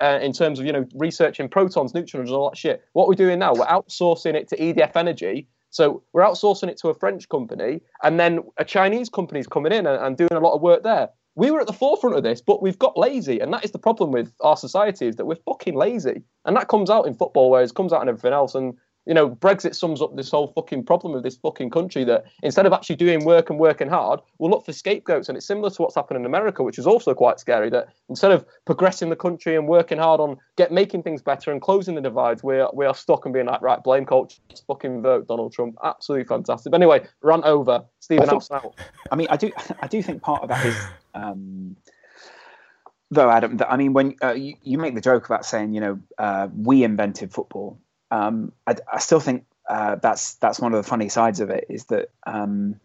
uh, in terms of you know researching protons neutrons and all that shit what we're doing now we're outsourcing it to edf energy so we're outsourcing it to a French company, and then a Chinese company is coming in and, and, doing a lot of work there. We were at the forefront of this, but we've got lazy, and that is the problem with our society is that we're fucking lazy, and that comes out in football, whereas it comes out in everything else. And you know, Brexit sums up this whole fucking problem of this fucking country that instead of actually doing work and working hard, we'll look for scapegoats. And it's similar to what's happened in America, which is also quite scary. That instead of progressing the country and working hard on get making things better and closing the divides, we are we are stuck and being like, right, blame culture, just fucking vote Donald Trump. Absolutely fantastic. But anyway, run over. Stephen out. I mean, I do I do think part of that is. Um, though Adam, I mean, when uh, you, you, make the joke about saying, you know, uh, we invented football, um, I, I, still think uh, that's that's one of the funny sides of it is that um,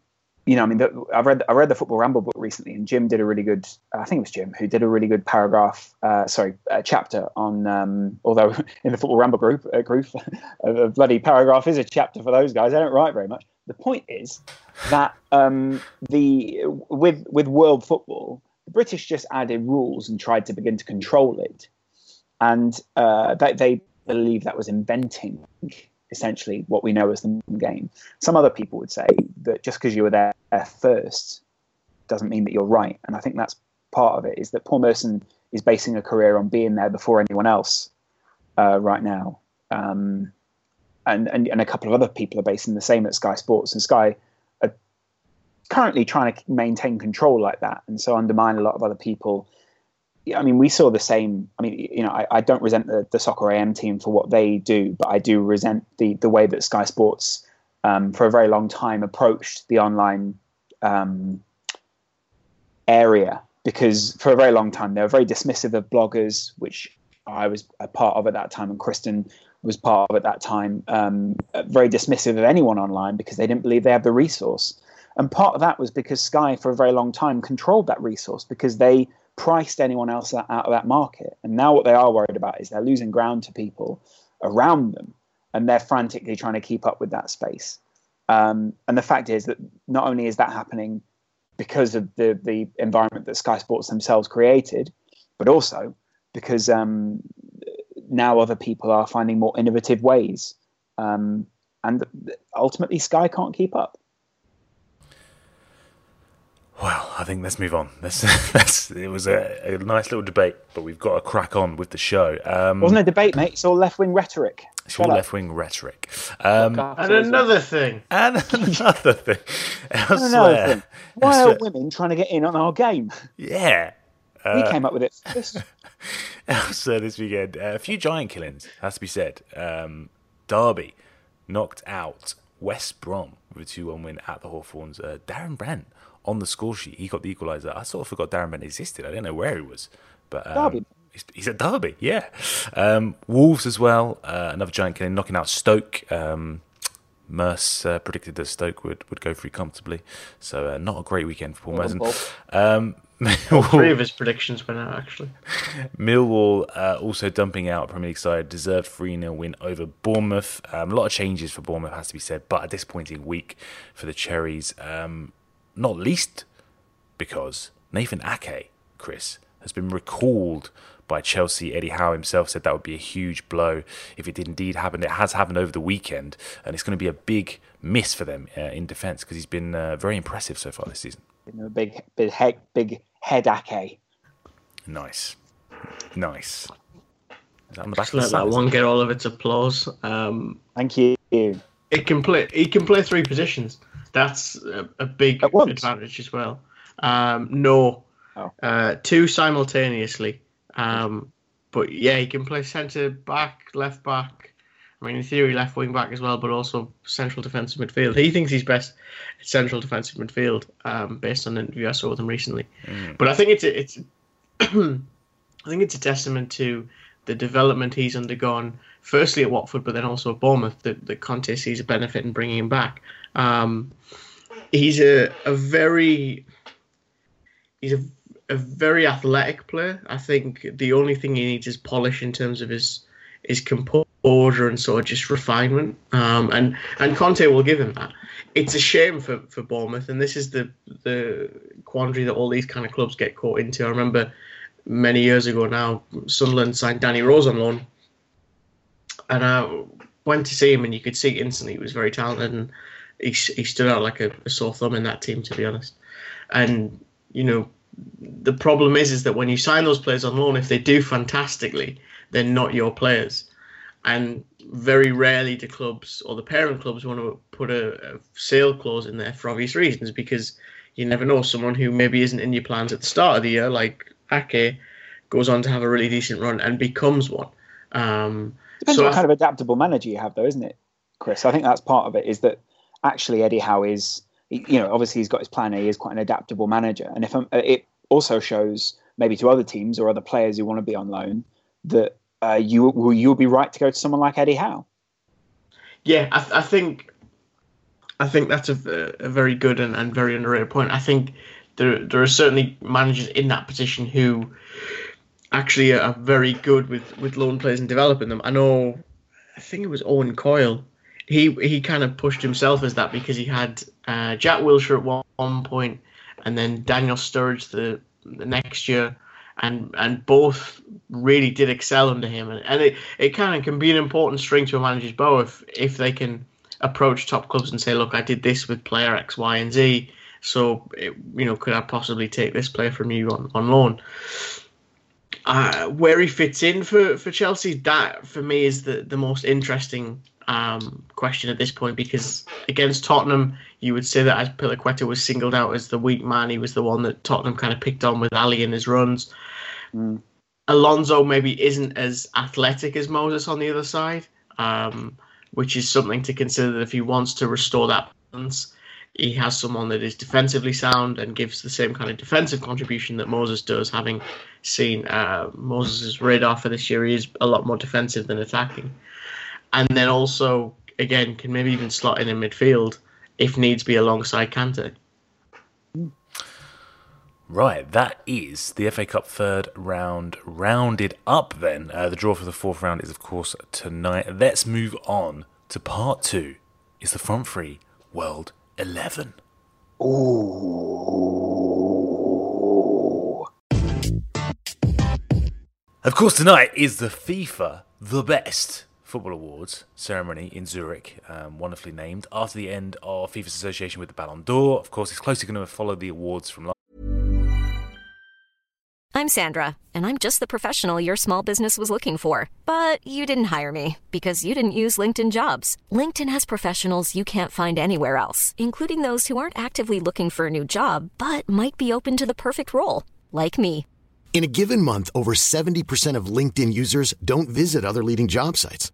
you know I mean the, I read I read the Football Ramble book recently and Jim did a really good I think it was Jim who did a really good paragraph uh, sorry chapter on um, although in the Football Ramble group uh, group a bloody paragraph is a chapter for those guys. They don't write very much. The point is that um, the with with world football the British just added rules and tried to begin to control it. And uh, they, they believe that was inventing essentially what we know as the game. Some other people would say that just because you were there first doesn't mean that you're right. And I think that's part of it is that Paul Merson is basing a career on being there before anyone else uh, right now. Um, and, and, and a couple of other people are basing the same at Sky Sports. And Sky are currently trying to maintain control like that. And so undermine a lot of other people I mean, we saw the same. I mean, you know, I, I don't resent the, the soccer AM team for what they do, but I do resent the the way that Sky Sports, um, for a very long time, approached the online um, area because for a very long time they were very dismissive of bloggers, which I was a part of at that time, and Kristen was part of at that time. Um, very dismissive of anyone online because they didn't believe they had the resource, and part of that was because Sky, for a very long time, controlled that resource because they priced anyone else out of that market. And now what they are worried about is they're losing ground to people around them, and they're frantically trying to keep up with that space. Um, and the fact is that not only is that happening because of the the environment that Sky Sports themselves created, but also because um, now other people are finding more innovative ways, um, and ultimately Sky can't keep up. Well, I think let's move on. Let's, let's, it was a, a, nice little debate, but we've got to crack on with the show. Um, Wasn't a debate, mate. It's all left wing rhetoric. It's all left wing rhetoric. Um, and another thing. And another thing. And another thing. Why are women trying to get in on our game? Yeah. Uh, we came up with it first. also, this weekend, uh, a few giant killings, has to be said. Um, Derby knocked out West Brom with a 2 1 win at the Hawthorns. Uh, Darren Bent on the score sheet, he got the equaliser. I sort of forgot Darren Bent existed. I didn't know where he was. But um, Derby. He's, he's at Derby, yeah. Um, Wolves as well, uh, another giant killing, knocking out Stoke. Um, Merce uh, predicted that Stoke would, would go through comfortably. So, uh, not a great weekend for Paul Merson. Um, three of his predictions went out, actually. Millwall uh, also dumping out Premier League side, deserved 3 0 win over Bournemouth. Um, a lot of changes for Bournemouth, has to be said, but a disappointing week for the Cherries. Um, not least because Nathan Ake, Kris, has been recalled by Chelsea. Eddie Howe himself said that would be a huge blow if it did indeed happen. It has happened over the weekend, and it's going to be a big miss for them uh, in defence because he's been uh, very impressive so far this season. A big, big, head, big head Ake. Nice, nice. That on the back Just let that one get all of its applause. Um, Thank you. It can play. He can play three positions. That's a, a big advantage as well. Um, no, oh. uh, two simultaneously. Um, but yeah, he can play centre back, left back. I mean, in theory, left wing back as well, but also central defensive midfield. He thinks he's best at central defensive midfield, um, based on an interview I saw with him recently. Mm. But I think it's a, it's I think it's a testament to the development he's undergone. Firstly at Watford, but then also at Bournemouth. That, that Conte sees a benefit in bringing him back. Um, he's a, a very he's a, a very athletic player. I think the only thing he needs is polish in terms of his his composure and sort of just refinement. Um, and and Conte will give him that. It's a shame for, for Bournemouth, and this is the the quandary that all these kind of clubs get caught into. I remember many years ago now, Sunderland signed Danny Rose on loan, and I went to see him, and you could see instantly he was very talented, and he, he stood out like a, a sore thumb in that team, to be honest. And you know, the problem is is that when you sign those players on loan, if they do fantastically, they're not your players. And very rarely do clubs or the parent clubs want to put a, a, sale clause in there for obvious reasons because you never know someone who maybe isn't in your plans at the start of the year, like Ake, goes on to have a really decent run and becomes one. Um, Depends so what I, kind of adaptable manager you have, though, isn't it, Kris? I think that's part of it. Is that actually Eddie Howe is, you know, obviously he's got his plan A. He is quite an adaptable manager, and if I'm, it also shows maybe to other teams or other players who want to be on loan that uh, you will you'll be right to go to someone like Eddie Howe. Yeah, I, th- I think I think that's a, a very good and, and very underrated point. I think there there are certainly managers in that position who actually are very good with, with loan players and developing them. I know, I think it was Owen Coyle. He he kind of pushed himself as that because he had uh, Jack Wilshere at one, one point, and then Daniel Sturridge the the next year, and and both really did excel under him, and, and it, it kind of can be an important string to a manager's bow if if they can approach top clubs and say, look, I did this with player X, Y, and Z, so it, you know, could I possibly take this player from you on on loan? Uh, where he fits in for, for Chelsea, that for me is the, the most interesting um, question at this point because against Tottenham, you would say that Azpilicueta was singled out as the weak man. He was the one that Tottenham kind of picked on with Ali in his runs. Mm. Alonso maybe isn't as athletic as Moses on the other side, um, which is something to consider that if he wants to restore that balance, he has someone that is defensively sound and gives the same kind of defensive contribution that Moses does, having seen uh, Moses' radar for this year. He is a lot more defensive than attacking. And then also, again, can maybe even slot in in midfield if needs be alongside Kante. Right, that is the FA Cup third round rounded up then. Uh, the draw for the fourth round is, of course, tonight. Let's move on to part two. It's the front three World 11. Ooh. Of course, tonight is the FIFA The Best Football Awards ceremony in Zurich, um, wonderfully named after the end of FIFA's association with the Ballon d'Or. Of course, it's closely going to follow the awards from last. I'm Sandra, and I'm just the professional your small business was looking for. But you didn't hire me because you didn't use LinkedIn jobs. LinkedIn has professionals you can't find anywhere else, including those who aren't actively looking for a new job but might be open to the perfect role, like me. In a given month, over 70% of LinkedIn users don't visit other leading job sites.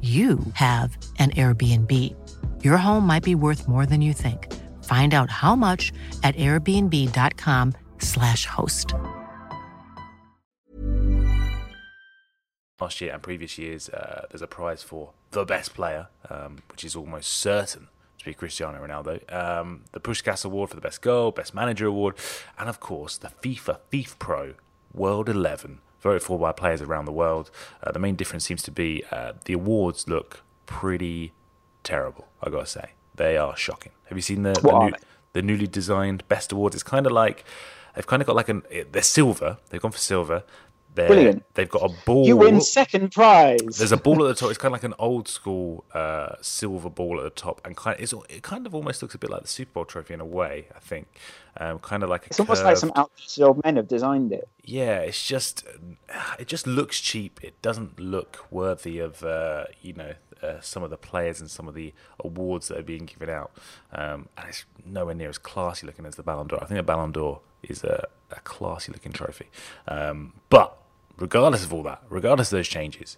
you have an Airbnb. Your home might be worth more than you think. Find out how much at airbnb.com/slash host. last year and previous years, uh, there's a prize for the best player, um, which is almost certain to be Cristiano Ronaldo. Um, the Puskás Award for the best goal, best manager award, and of course the FIFA FIFPro World 11, voted for by players around the world. Uh, the main difference seems to be uh, the awards look pretty terrible. I gotta say, they are shocking. Have you seen the the, new, the newly designed best awards? It's kind of like they've kind of got like an they're silver. They've gone for silver. They're, Brilliant. They've got a ball. You win second prize. There's a ball at the top. It's kind of like an old school uh, silver ball at the top, and kind of, it's, it kind of almost looks a bit like the Super Bowl trophy in a way. I think, um, kind of like a It's almost like some curved- outdated old men have designed it. yeah, it's just it just looks cheap. It doesn't look worthy of uh, you know uh, some of the players and some of the awards that are being given out, um, and it's nowhere near as classy looking as the Ballon d'Or. I think the Ballon d'Or is a, a classy looking trophy, um, but regardless of all that, regardless of those changes,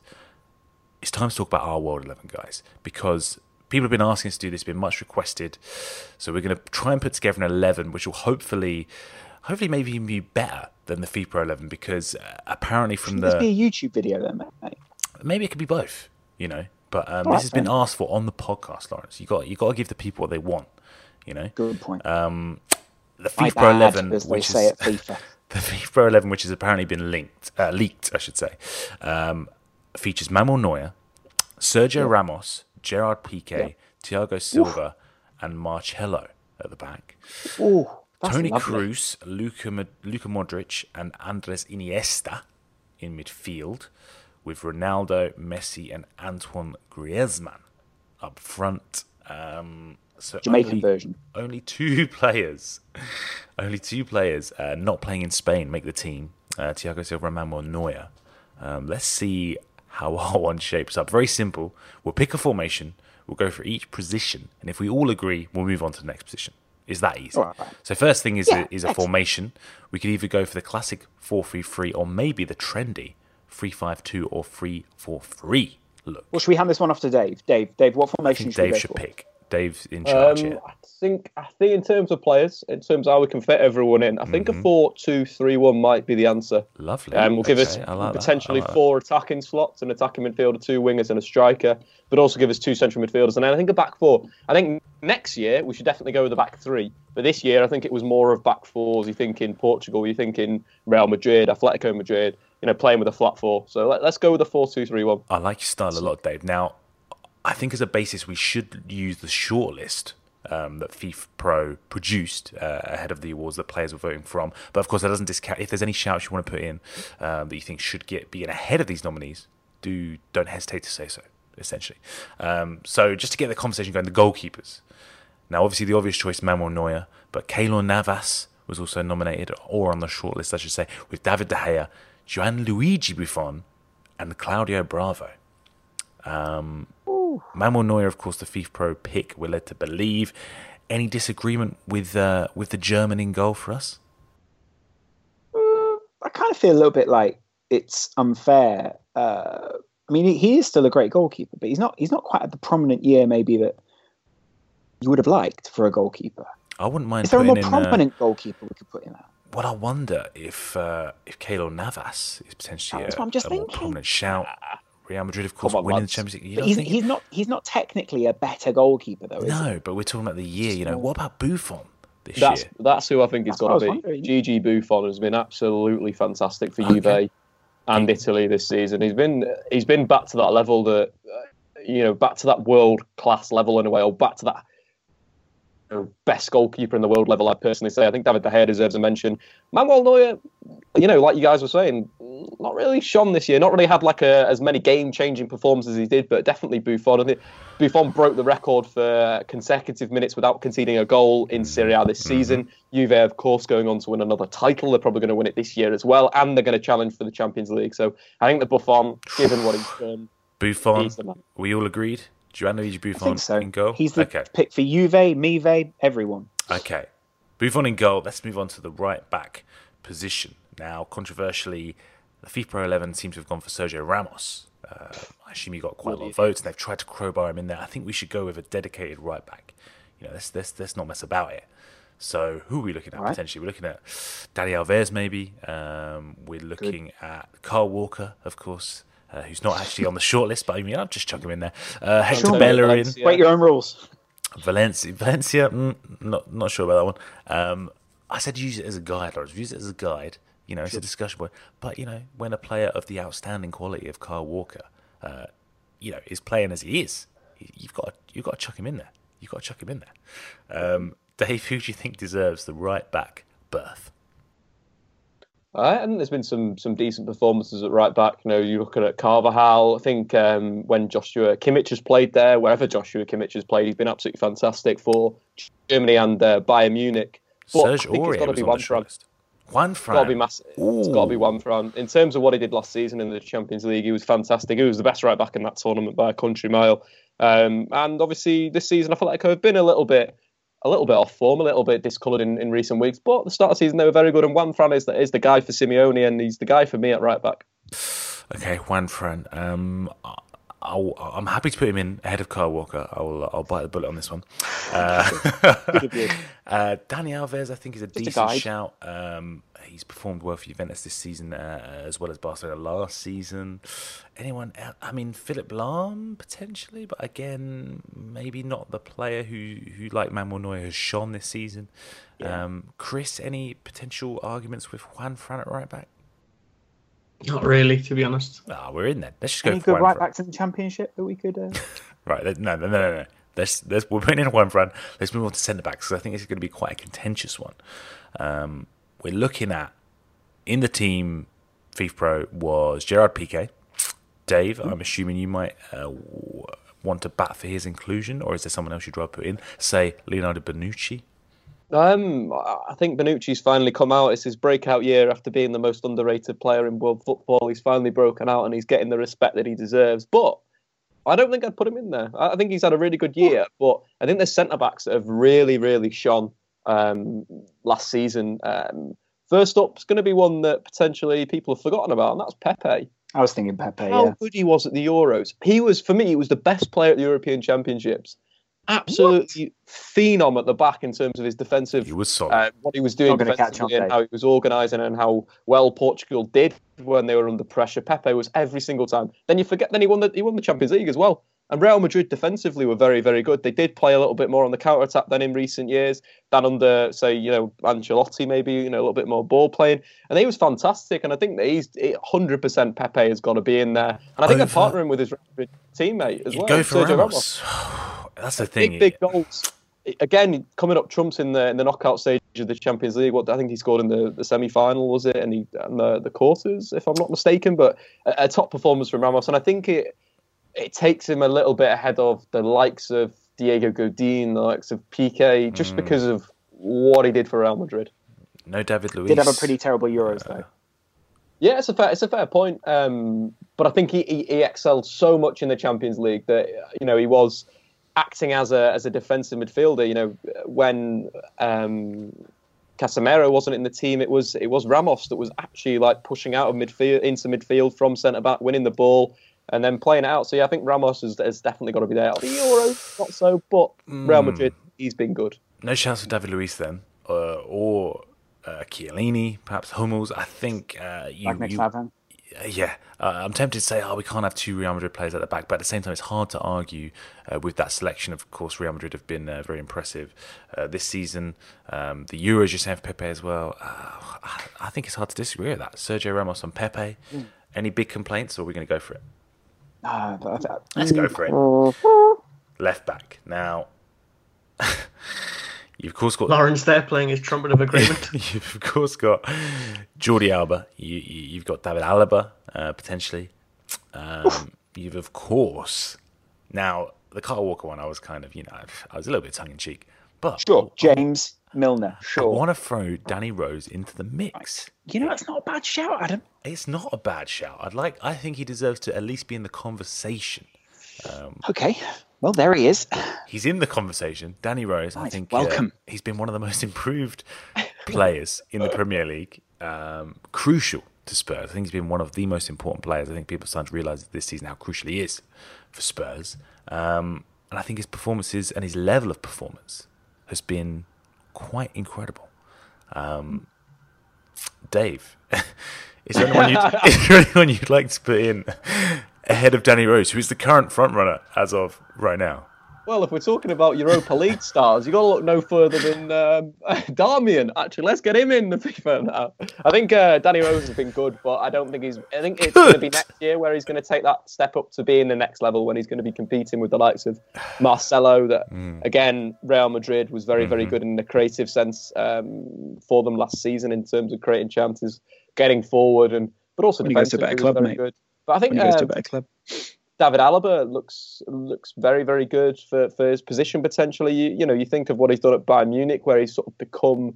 it's time to talk about our World 11, guys, because people have been asking us to do this, been much requested. So we're going to try and put together an 11, which will hopefully, hopefully, maybe even be better than the FIFA 11, because uh, apparently from Should this the be a YouTube video then, mate? maybe it could be both, you know. But um, All this right, has been then. asked for on the podcast, Laurence. You got you got to give the people what they want, you know. Good point. Um, the FIFA bad, 11, as they which say is at FIFA. the FIFPro 11, which has apparently been linked, uh, leaked, I should say, um, features Manuel Neuer, Sergio Ramos, Gerard Piqué, Thiago Silva, and Marcelo at the back. Ooh, that's Toni lovely. Kroos, Luka, Luka Modric, and Andres Iniesta in midfield, with Ronaldo, Messi, and Antoine Griezmann up front. Um, so Jamaican only, version. only two players, only two players uh, not playing in Spain make the team. Uh, Thiago Silva and Manuel Neuer. Um, let's see how our one shapes up. Very simple. We'll pick a formation. We'll go for each position, and if we all agree, we'll move on to the next position. Is that easy? Right. So first thing is Yeah, a, is a formation. We could either go for the classic four-three-three, or maybe the trendy three-five-two or three-four-three look. Well, should we hand this one off to Dave? Dave, Dave, what formation should we Dave should for? pick. Dave's in charge Um, here. I think I think in terms of players, in terms of how we can fit everyone in, I think Mm-hmm. a four-two-three-one might be the answer. Lovely. Um, will give us Okay, like potentially like that. four attacking slots, an attacking midfielder, two wingers, and a striker, but also give us two central midfielders. And then I think a back four. I think next year we should definitely go with a back three. But this year I think it was more of back fours. You think in Portugal, you think in Real Madrid, Atletico Madrid, you know, playing with a flat four. So let, let's go with a four-two-three-one. I like your style a lot, Dave. Now, I think as a basis, we should use the shortlist um, that FIFA Pro produced uh, ahead of the awards that players were voting from. But of course, that doesn't discount if there's any shouts you want to put in um, that you think should get be in ahead of these nominees. Do don't hesitate to say so. Essentially, um, so just to get the conversation going, the goalkeepers. Now, obviously, the obvious choice, Manuel Neuer, but Keylor Navas was also nominated, or on the shortlist, I should say, with David De Gea, Gianluigi Buffon, and Claudio Bravo. Um, Manuel Neuer, of course, the FIFPro pick, we're led to believe. Any disagreement with uh, with the German in goal for us? I kind of feel a little bit like it's unfair. Uh, I mean, he, is still a great goalkeeper, but he's not. He's not quite at the prominent year maybe that you would have liked for a goalkeeper. I wouldn't mind Is there a more. Uh, prominent goalkeeper we could put in there? well, I wonder if uh, if Keylor Navas is potentially a, what I'm just a more prominent shout. Real Madrid, of course, on, winning the. Champions League. You But he's, think- he's not. He's not technically a better goalkeeper though. Is no, but we're talking about the year. You know, what about Buffon this That's year? that's who I think it's That's what I got to be. wondering. Gigi Buffon has been absolutely fantastic for Okay. Juve and Italy this season. He's been he's been back to that level that uh, you know back to that world class level in a way, or back to that you know, best goalkeeper in the world level. I personally say I think David De Gea deserves a mention. Manuel Neuer, you know, like you guys were saying, not really shone this year. Not really had like a, as many game changing performances as he did, but definitely Buffon. I think Buffon broke the record for consecutive minutes without conceding a goal in Serie A this mm-hmm. season. Juve, of course, going on to win another title. They're probably going to win it this year as well, and they're going to challenge for the Champions League. So I think the Buffon, given what he's done, Buffon. He's. We all agreed. I Buffon so. in goal. He's the okay. pick for Juve, Mive, everyone. Okay. Buffon in goal. Let's move on to the right back position. Now, controversially, the FIFPro 11 seems to have gone for Sergio Ramos. Uh, I assume he got quite a lot of votes, and they've tried to crowbar him in there. I think we should go with a dedicated right back. You know, let's, let's, let's not mess about it. So, who are we looking at right. potentially? We're looking at Dani Alves, maybe. Um, we're looking at Kyle Walker, of course, uh, who's not actually on the shortlist, but I mean, I'll just chuck him in there. Uh, Hector Sure. Bellerin. Break your own rules. Valencia, Valencia, mm, not not sure about that one. Um, I said use it as a guide, Laurence. Use it as a guide. You know, it's a discussion point. But you know, when a player of the outstanding quality of Kyle Walker, uh, you know, is playing as he is, you've got to, you've got to chuck him in there. You've got to chuck him in there. Um, Dave, who do you think deserves the right back berth? I think there's been some some decent performances at right back. You know, you look at Carvajal. I think um, when Joshua Kimmich has played there, wherever Joshua Kimmich has played, he's been absolutely fantastic for Germany and uh, Bayern Munich. But Serge I think it's Aurier got to was be on the for shortlist. Juan It's got to be Fran. massive. It's got to be one for in terms of what he did last season in the Champions League. He was fantastic. He was the best right back in that tournament by a country mile. Um, and obviously this season, I feel like I've been a little bit, a little bit off form, a little bit discoloured in, in recent weeks. But the start of the season, they were very good. And Juan Fran is the, is the guy for Simeone, and he's the guy for me at right back. Okay, Juan Fran. Um, I'll, I'm happy to put him in ahead of Kyle Walker. I'll I'll bite the bullet on this one. Uh, uh, Dani Alves, I think, is a a decent guide. shout. Um, he's performed well for Juventus this season, uh, as well as Barcelona last season. Anyone? el I mean, Philipp Lahm potentially, but again, maybe not the player who who like Manuel Neuer has shone this season. Um, Kris, any potential arguments with Juan Fran at right back? Not really, to be honest. Ah, we're in there. Let's just go Any for good Juan right backs in the championship that we could? Uh... Right, no, no, no, no, no. Let's, let's, we're putting in one front. Let's move on to centre backs because I think it's going to be quite a contentious one. Um, we're looking at in the team, FIFPro was Gerard Piqué. Dave, I'm assuming you might uh, want to bat for his inclusion, or is there someone else you'd rather put in? Say Leonardo Bonucci. Um, I think Bonucci's finally come out. It's his breakout year after being the most underrated player in world football. He's finally broken out and he's getting the respect that he deserves. But I don't think I'd put him in there. I I think he's had a really good year, but I think there's centre backs that have really, really shone um, last season. Um, first up is going to be one that potentially people have forgotten about, and that's Pepe. I was thinking Pepe. How Yeah. good he was at the Euros. He was, for me, he was the best player at the European Championships. Absolutely phenom at the back in terms of his defensive He was solid. uh, what he was doing Not gonna catch on, defensively and how he was organising and how well Portugal did when they were under pressure. Pepe was every single time. Then you forget. Then he won the he won the Champions League as well. And Real Madrid defensively were very very good. They did play a little bit more on the counter attack than in recent years. Than under say you know Ancelotti maybe you know a little bit more ball playing. And he was fantastic. And I think that he's hundred percent Pepe has got to be in there. And I think Over- I'd partner with his Real Madrid teammate as well. go for Sergio Ramos. That's the thing. big, big goals. Again, coming up trumps in the in the knockout stage of the Champions League. What I think he scored in the, the semi final was it, and he and the, the quarters, if I'm not mistaken. But a, a top performance from Ramos, and I think it it takes him a little bit ahead of the likes of Diego Godin, the likes of Piqué, Mm. just because of what he did for Real Madrid. No David Luiz. Did have a pretty terrible Euros though. Yeah, it's a fair, it's a fair point. Um, but I think he, he, he excelled so much in the Champions League that you know he was acting as a as a defensive midfielder. You know when um, Casemiro wasn't in the team. It was it was Ramos that was actually like pushing out of midfield into midfield from centre back, winning the ball and then playing it out. So yeah, I think Ramos has, has definitely got to be there. The Euro, not so, but Real Madrid, he's been good. No chance for David Luiz then, uh, or uh, Chiellini, perhaps Hummels. I think uh, you, Like next you. Uh, yeah, uh, I'm tempted to say, oh, we can't have two Real Madrid players at the back, but at the same time, it's hard to argue uh, with that selection. Of course, Real Madrid have been uh, very impressive uh, this season. Um, the Euros, you're saying for Pepe as well. Uh, I, I think it's hard to disagree with that. Sergio Ramos and Pepe. Any big complaints, or are we going to go for it? Ah, Let's go for it. Left back. Now, you've of course got Laurence there playing his trumpet of agreement. You've of course got Jordi Alba. You, you, you've got David Alaba uh, potentially. Um, you've of course now the Kyle Walker one. I was kind of you know I was a little bit tongue in cheek, but Sure, James Milner. I Sure. want to throw Danny Rose into the mix. You know, it's not a bad shout, Adam. It's not a bad shout. I'd like. I think he deserves to at least be in the conversation. Okay. Well, there he is. He's in the conversation. Danny Rose, I Right, think uh, welcome. he's been one of the most improved players in the Premier League. Um, crucial to Spurs. I think he's been one of the most important players. I think people are starting to realise this season how crucial he is for Spurs. Um, and I think his performances and his level of performance has been quite incredible. Um, Dave, is there anyone you'd, is there anyone you'd like to put in ahead of Danny Rose, who is the current frontrunner as of right now? Well, if we're talking about Europa League stars, you got to look no further than um, Darmian. Actually, let's get him in the FIFA now. I think uh, Danny Rose has been good, but I don't think he's. I think it's going to be next year where he's going to take that step up to being the next level when he's going to be competing with the likes of Marcelo. That again, Real Madrid was very, very good in the creative sense um, for them last season in terms of creating chances, getting forward, and but also When he goes to a better club, mate. good. But I think When he goes to uh, a better club. David Alaba looks looks very very good for, for his position potentially. You, you know, you think of what he's done at Bayern Munich, where he's sort of become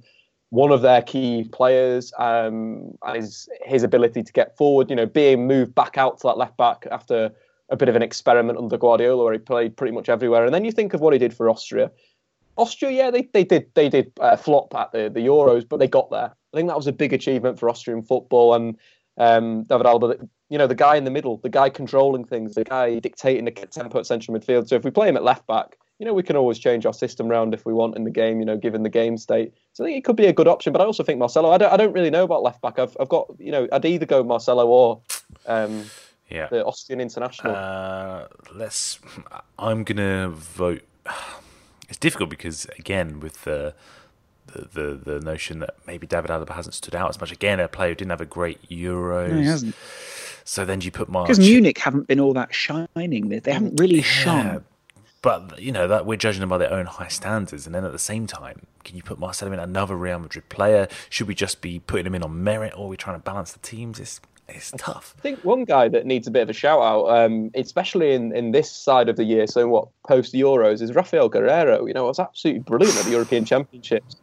one of their key players, um, his his ability to get forward. You know, being moved back out to that left back after a bit of an experiment under Guardiola, where he played pretty much everywhere. And then you think of what he did for Austria. Austria, yeah, they, they did they did uh, flop at the, the Euros, but they got there. I think that was a big achievement for Austrian football. And um, David Alaba, you know, the guy in the middle, the guy controlling things, the guy dictating the tempo at central midfield. So if we play him at left back, you know, we can always change our system round if we want in the game, you know, given the game state. So I think it could be a good option. But I also think Marcelo, I don't, I don't really know about left back. I've, I've got, you know, I'd either go Marcelo or um, Yeah. the Austrian international. Uh, let's. I'm gonna vote. It's difficult because again, with the, the the the notion that maybe David Alaba hasn't stood out as much. Again, a player who didn't have a great Euros. No, he hasn't. So then you put March. Because Munich haven't been all that shining. They, they haven't really shone. But you know that we're judging them by their own high standards, and then at the same time, can you put Marcelo in another Real Madrid player? Should we just be putting him in on merit, or are we trying to balance the teams? It's it's tough. I think one guy that needs a bit of a shout out, um, especially in, in this side of the year, so what post Euros, is Raphael Guerreiro. You know, was absolutely brilliant at the European Championships.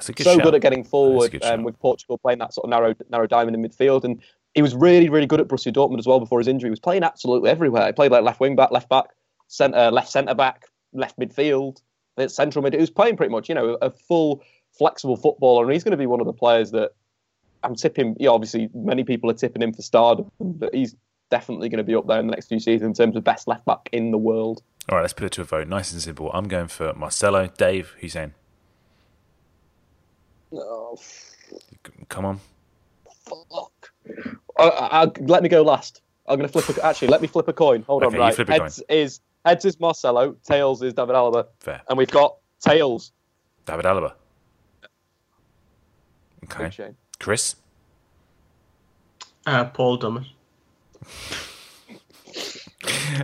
That's a good so shout. good at getting forward good um, with Portugal playing that sort of narrow narrow diamond in midfield, and he was really really good at Borussia Dortmund as well before his injury. He was playing absolutely everywhere. He played like left wing back, left back, centre, left centre back, left midfield, uh, central mid. He was playing pretty much, you know, a full flexible footballer, and he's going to be one of the players that I'm tipping. Yeah, obviously many people are tipping him for stardom, but he's definitely going to be up there in the next few seasons in terms of best left back in the world. All right, let's put it to a vote. Nice and simple. I'm going for Marcelo. Dave, who's saying? Oh, Come on. fuck. I, I, I- let me go last. I'm going to flip. A, actually, let me flip a coin. Hold Okay, on. you Right. flip a Heads is heads is Marcelo. Tails is David Alaba. Fair. And we've got tails. David Alaba. Okay. Kris? Uh, Paul Dummett.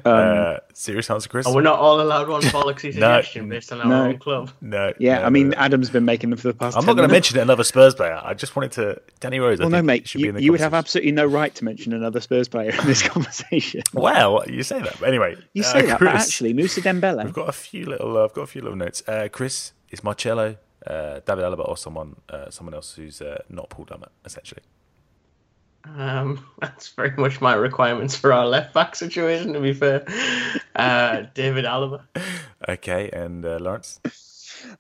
Uh, serious answer, Kris? And we're not all allowed one bollocksy No. suggestion based on our No. own club. No. Yeah, no, I mean, no. Adam's been making them for the past. I'm 10 not going to mention another Spurs player. I just wanted to. Danny Rose. I Well, no, think mate, should be you, in the you would have absolutely no right to mention another Spurs player in this conversation. Well, you say that. But anyway, You uh, say that, but Kris, actually, Mousa Dembele. I've got a few little. Uh, I've got a few little notes. Uh, Kris is Marcelo, uh, David Alaba, or someone, uh, someone else who's uh, not Paul Dummett, essentially. Um, that's very much my requirements for our left back situation. To be fair, uh, David Alaba. Okay, and uh, Laurence.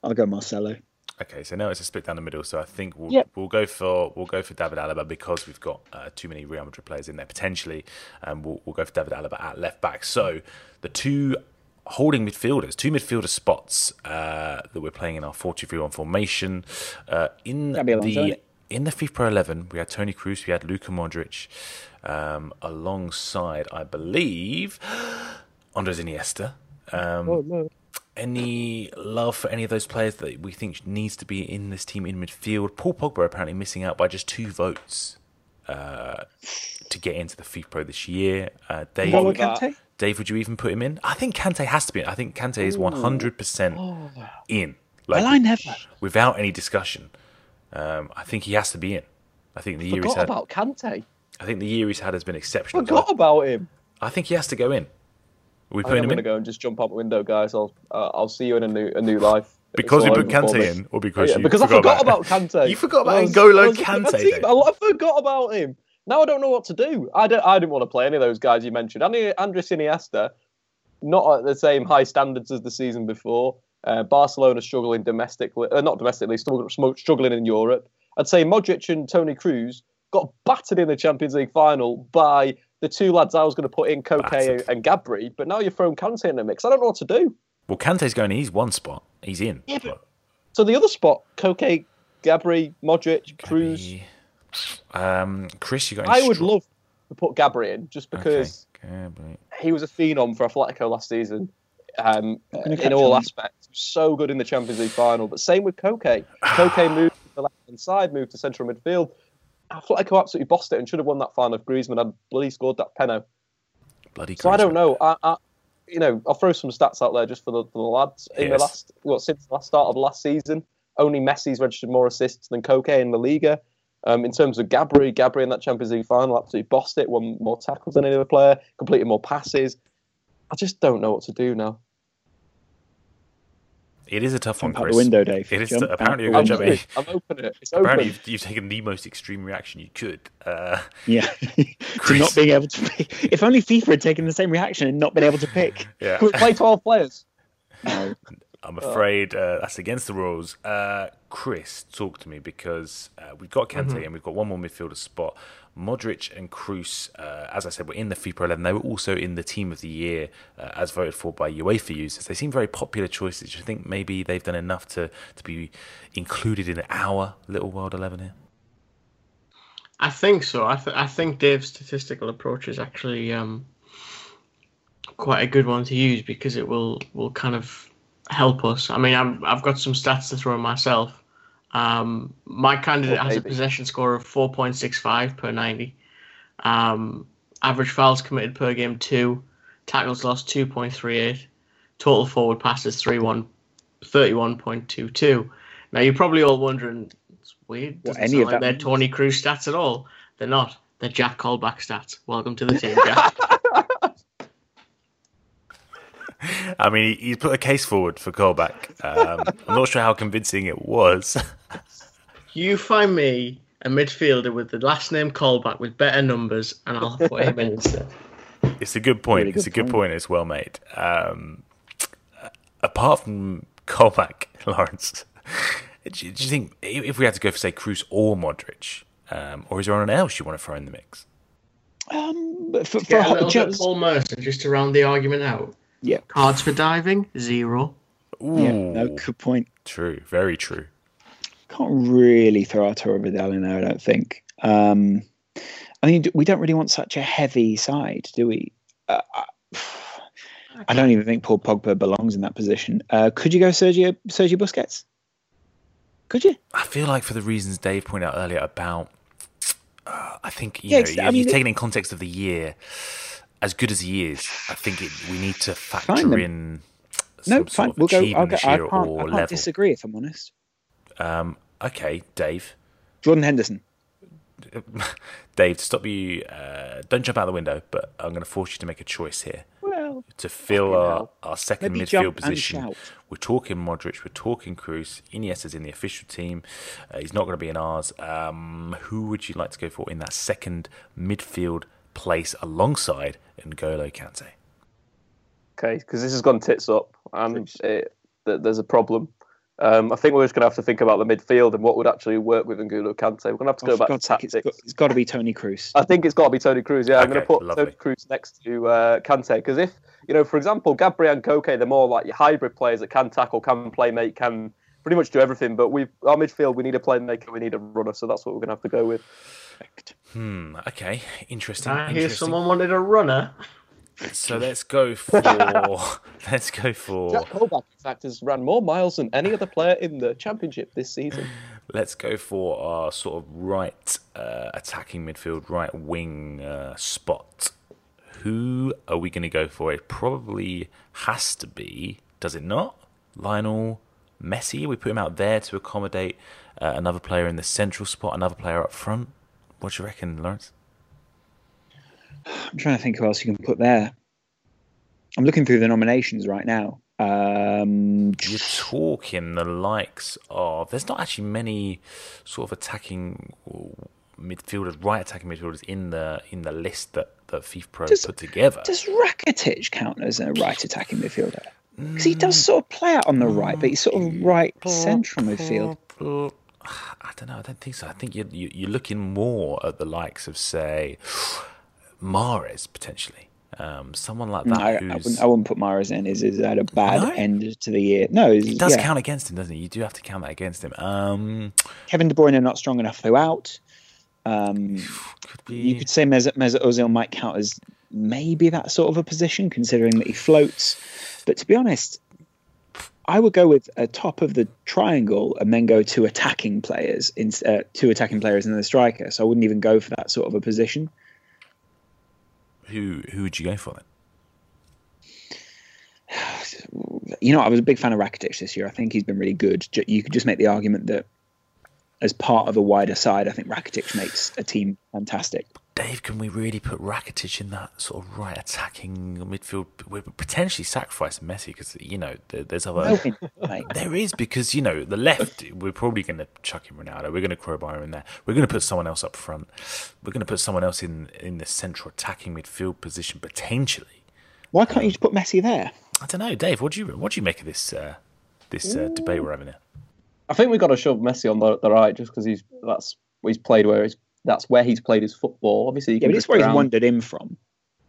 I'll go Marcelo. Okay, so now it's a split down the middle. So I think we'll Yep. we'll go for we'll go for David Alaba because we've got uh, too many Real Madrid players in there potentially, and we'll we'll go for David Alaba at left back. So the two holding midfielders, two midfielder spots uh, that we're playing in our 4-2-3-1 formation. Uh, in That'd be Alonso, the innit? In the FIFPro 11, we had Toni Kroos, we had Luka Modric, um, alongside I believe Andres Iniesta. Um, Oh, no. any love for any of those players that we think needs to be in this team in midfield? Paul Pogba apparently missing out by just two votes uh, to get into the FIFPro this year. Uh, Dave, Dave, would you even put him in? I think Kante has to be in. I think Kante is one hundred percent in. Like, Well, I never. without any discussion. Um, I think he has to be in. I think the year he's Forgot had. about Kante. I think the year he's had has been exceptional. Forgot about him. I think he has to go in. Are we I think putting I'm him going to in go and just jump out the window, guys. I'll uh, I'll see you in a new a new life. because It's we all put over for Kante me. in, or because Yeah, you because I forgot about Kante. You forgot about I was- N'Golo I was looking at Kante, team. Dave. I, I forgot about him. Now I don't know what to do. I, don't, I didn't want to play any of those guys you mentioned. Any Andres Iniesta, not at the same high standards as the season before. Uh, Barcelona struggling domestically, uh, not domestically, struggling in Europe. I'd say Modric and Toni Kroos got battered in the Champions League final by the two lads I was going to put in, Koke Battered. and Gabi. But now you're throwing Kante in the mix. I don't know what to do. Well, Kante's going. He's one spot. He's in. Yeah, but- So the other spot, Koke, Gabi, Modric, Kroos. Um, Kris, you got? Any I would straw- love to put Gabi in just because Okay. He was a phenom for Atletico last season. Um, in all aspects, so good in the Champions League final. But same with Koke. Koke moved to the left hand side, moved to central midfield. Atletico absolutely bossed it and should have won that final if Griezmann had bloody scored that penno. Bloody. So I don't know. I, I, you know, I'll throw some stats out there just for the, for the lads. In the last, well, since the last start of last season, only Messi's registered more assists than Koke in La Liga. Um, in terms of Gabi, Gabi in that Champions League final absolutely bossed it, won more tackles than any other player, completed more passes. I just don't know what to do now. It is a tough Jump one, out Kris. the window, Dave. It is Jump apparently out you're the going to I'm, jump open. in. I'm open it. It's Apparently, open. you've, you've taken the most extreme reaction you could. Uh, Yeah, to not being able to pick. If only FIFA had taken the same reaction and not been able to pick. yeah, Can we play 12 players? No. I'm afraid uh, that's against the rules. Uh, Kris, talk to me because uh, we've got Kante Mm-hmm. and we've got one more midfielder spot. Modric and Kroos, uh, as I said, were in the FIFA 11. They were also in the Team of the Year uh, as voted for by UEFA users. They seem very popular choices. Do you think maybe they've done enough to, to be included in our little World 11 here? I think so. I, th- I think Dave's statistical approach is actually um, quite a good one to use because it will, will kind of help us. I mean, I'm, I've got some stats to throw myself. Um, my candidate Oh, has a possession score of 4.65 per 90. Um, average fouls committed per game, two. Tackles lost, 2.38. Total forward passes, 31, 31.22. Now, you're probably all wondering, it's weird. Doesn't any sound of like that they're. Toni Kroos stats at all. They're not. They're Jack Colback stats. Welcome to the team, Jack. I mean, he, he's put a case forward for Colback. Um, I'm not sure how convincing it was. you find me a midfielder with the last name Colback with better numbers, and I'll put him in instead. It's a good point. Really it's good a good point. point. It's well made. Um, apart from Colback, Laurence, do you, do you think if if we had to go for say Kroos or Modric, um, or is there anyone else you want to throw in the mix? Um, for, for Get a hot little bit Paul Merson just to round the argument out. Yeah, Cards for diving, zero. Ooh, yeah, no, good point. true, very true. Can't really throw Arturo Vidal in there, I don't think. Um, I mean, we don't really want such a heavy side, do we? Uh, I- I don't even think Paul Pogba belongs in that position. Uh, could you go Sergio Sergio Busquets? Could you? I feel like for the reasons Dave pointed out earlier about, uh, I think you Yeah, know, ex- you- I mean, you're it- taking in context of the year, as good as he is. I think it, we need to factor in. No, some fine. Sort of We'll go. I'll achievement go this I can't, or I can't level. disagree if I'm honest. Um, okay, Dave. Jordan Henderson. Dave, to stop you, uh, don't jump out the window, but I'm going to force you to make a choice here. Well, To fill our, hell. our second Maybe midfield position, we're talking Modric, we're talking Kroos. Iniesta's in the official team. Uh, he's not going to be in ours. Um, who would you like to go for in that second midfield place alongside N'Golo Kante? Okay, because this has gone tits up, and it, th- there's a problem. Um, I think we're just going to have to think about the midfield and what would actually work with N'Golo Kante. We're going to have to Oh, go for back God's to sake, tactics. it's got, it's got to be Toni Kroos. I think it's got to be Toni Kroos. Yeah, I'm going to put lovely. Toni Kroos next to uh, Kante because if you know, for example, Gabriel and Koke, they're more like your hybrid players that can tackle, can play, make, can pretty much do everything. But we our midfield, we need a playmaker, we need a runner, so that's what we're going to have to go with. Hmm. Okay. Interesting. I hear interesting. someone wanted a runner. So let's go for let's go for Jack Colback, in fact, has ran more miles than any other player in the championship this season. let's go for our sort of right uh, attacking midfield, right wing uh, spot. Who are we going to go for? It probably has to be, does it not? Lionel Messi. We put him out there to accommodate uh, another player in the central spot, another player up front. What do you reckon, Laurence? I'm trying to think who else you can put there. I'm looking through the nominations right now. Um, You're talking the likes of. There's not actually many sort of attacking midfielders, right attacking midfielders in the in the list that that FIFPro Does- put together. does Rakitic count as a right attacking midfielder? Because he does sort of play out on the right, but he's sort of right central midfield. I don't know. I don't think so. I think you're you- you're looking more at the likes of say Mahrez potentially. Um, someone like that No, I, I, wouldn't, I wouldn't put Mahrez in. Is he's had a bad No? end to the year. No, it does yeah. count against him, doesn't it? You do have to count that against him. Um, Kevin De Bruyne not strong enough throughout. Um, could be. you could say Mesut, Mesut Ozil might count as maybe that sort of a position, considering that he floats. But to be honest, I would go with a top of the triangle and then go to attacking players, in, uh, two attacking players and then a striker. So I wouldn't even go for that sort of a position. who who would you go for then? You know, I was a big fan of Rakitic this year. I think he's been really good. You could just make the argument that as part of a wider side, I think Rakitic makes a team fantastic. Dave, can we really put Rakitic in that sort of right attacking midfield? We're potentially sacrificing Messi because you know there's other. No. There is because you know the left. We're probably going to chuck in Ronaldo. We're going to crowbar him in there. We're going to put someone else up front. We're going to put someone else in in the central attacking midfield position potentially. Why can't you just put Messi there? I don't know, Dave. What do you what do you make of this uh, this uh, debate we're having here? I think we've got to shove Messi on the, the right just because he's that's he's played where he's that's where he's played his football. Obviously, he Yeah, can but it's drift where he's wandered in from.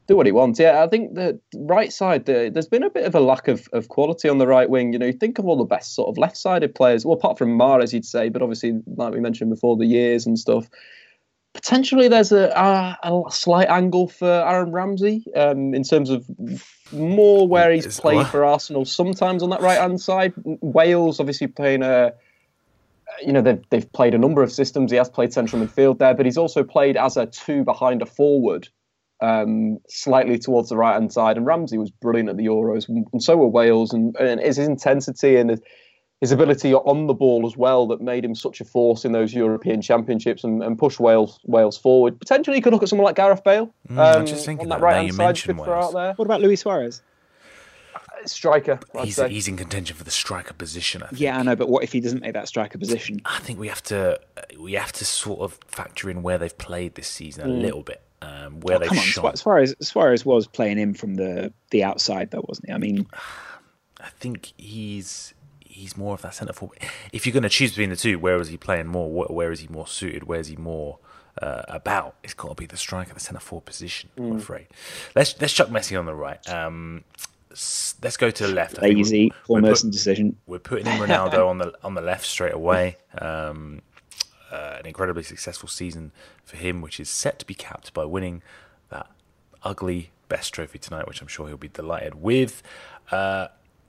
do what he wants. Yeah, I think the right side the, there's been a bit of a lack of, of quality on the right wing. You know, you think of all the best sort of left-sided players. Well, apart from Mahrez, you'd say, but obviously, like we mentioned before, the years and stuff. Potentially, there's a, a, a slight angle for Aaron Ramsey um, in terms of more where he's played for Arsenal. Sometimes on that right hand side, Wales obviously playing a you know they've they've played a number of systems. He has played central midfield there, but he's also played as a two behind a forward, um, slightly towards the right hand side. And Ramsey was brilliant at the Euros, and, and so were Wales. And, and it's his intensity and his, his ability on the ball as well that made him such a force in those European Championships and, and pushed Wales Wales forward. Potentially, you could look at someone like Gareth Bale Mm, I um, just thinking on that that right hand side. mention Could throw out there. What about Luis Suarez? Striker, He's he's in contention for the striker position. I think. Yeah, I know, but what if he doesn't make that striker position? I think we have to we have to sort of factor in where they've played this season a little bit, um, where Oh, they've come on, shone. Suarez, Suarez was playing in from the the outside, though, wasn't he? I mean, I think he's he's more of that centre forward. If you're going to choose between the two, where is he playing more? Where, where is he more suited? Where is he more uh, about? It's got to be the striker, the centre forward position. I'm afraid. Let's let's chuck Messi on the right. Um, s- let's go to the left. I think lazy, we're- Paul we're put- Merson decision. We're putting in Ronaldo on the on the left straight away. Um, uh, an incredibly successful season for him, which is set to be capped by winning that ugly best trophy tonight, which I'm sure he'll be delighted with. Uh,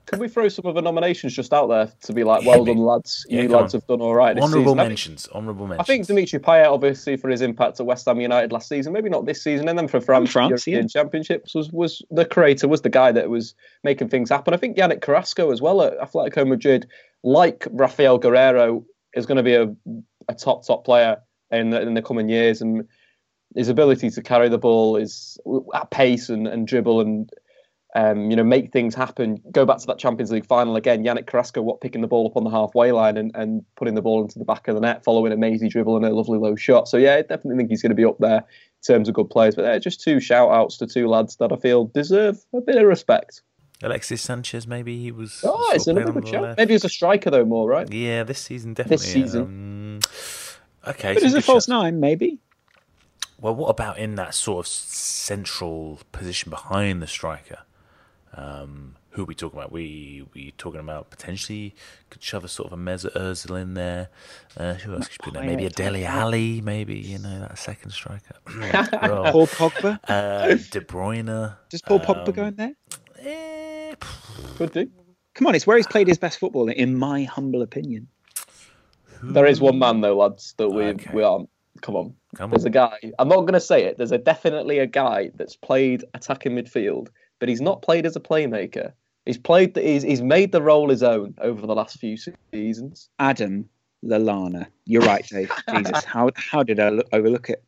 Could we throw some of the nominations just out there to be like, well Yeah, done, lads. yeah, you lads on. have done all right this honourable season. I think- mentions. Honourable mentions. I think Dimitri Payet, obviously, for his impact at West Ham United last season, maybe not this season, and then for France, France, European yeah. Championships was was the creator, was the guy that was making things happen. I think Yannick Carrasco as well at Atletico Madrid, like Raphael Guerreiro, is going to be a, a top top player in the, in the coming years, and his ability to carry the ball is at pace and, and dribble and um, you know, make things happen. Go back to that Champions League final again. Yannick Carrasco, what picking the ball up on the halfway line and, and putting the ball into the back of the net, following a mazy dribble and a lovely low shot. So yeah, I definitely think he's going to be up there in terms of good players. But they're just two shout outs to two lads that I feel deserve a bit of respect. Alexis Sanchez, maybe he was. Oh, it's another good shout. Maybe as a striker though, more right. Yeah, this season definitely. This season. Um, okay. But some as a false shouts. nine, maybe. Well, what about in that sort of central position behind the striker? Um, who are we talking about? We we talking about potentially could shove a sort of a Mesut Ozil in there. Uh, who else could be there? Maybe a Dele Alli. Maybe you know that second striker. Well, Paul Pogba. uh, De Bruyne. Does Paul Pogba um, go in there? eh, Could do. Come on, it's where he's played his best football, in my humble opinion. There is one man though, lads, that we Okay. we aren't. Come on. Come on. There's on. a guy. I'm not going to say it. There's a definitely a guy that's played attacking midfield, but he's not played as a playmaker. He's played. The, he's he's made the role his own over the last few seasons. Adam Lallana. You're right, Dave. Jesus, how how did I look, overlook it?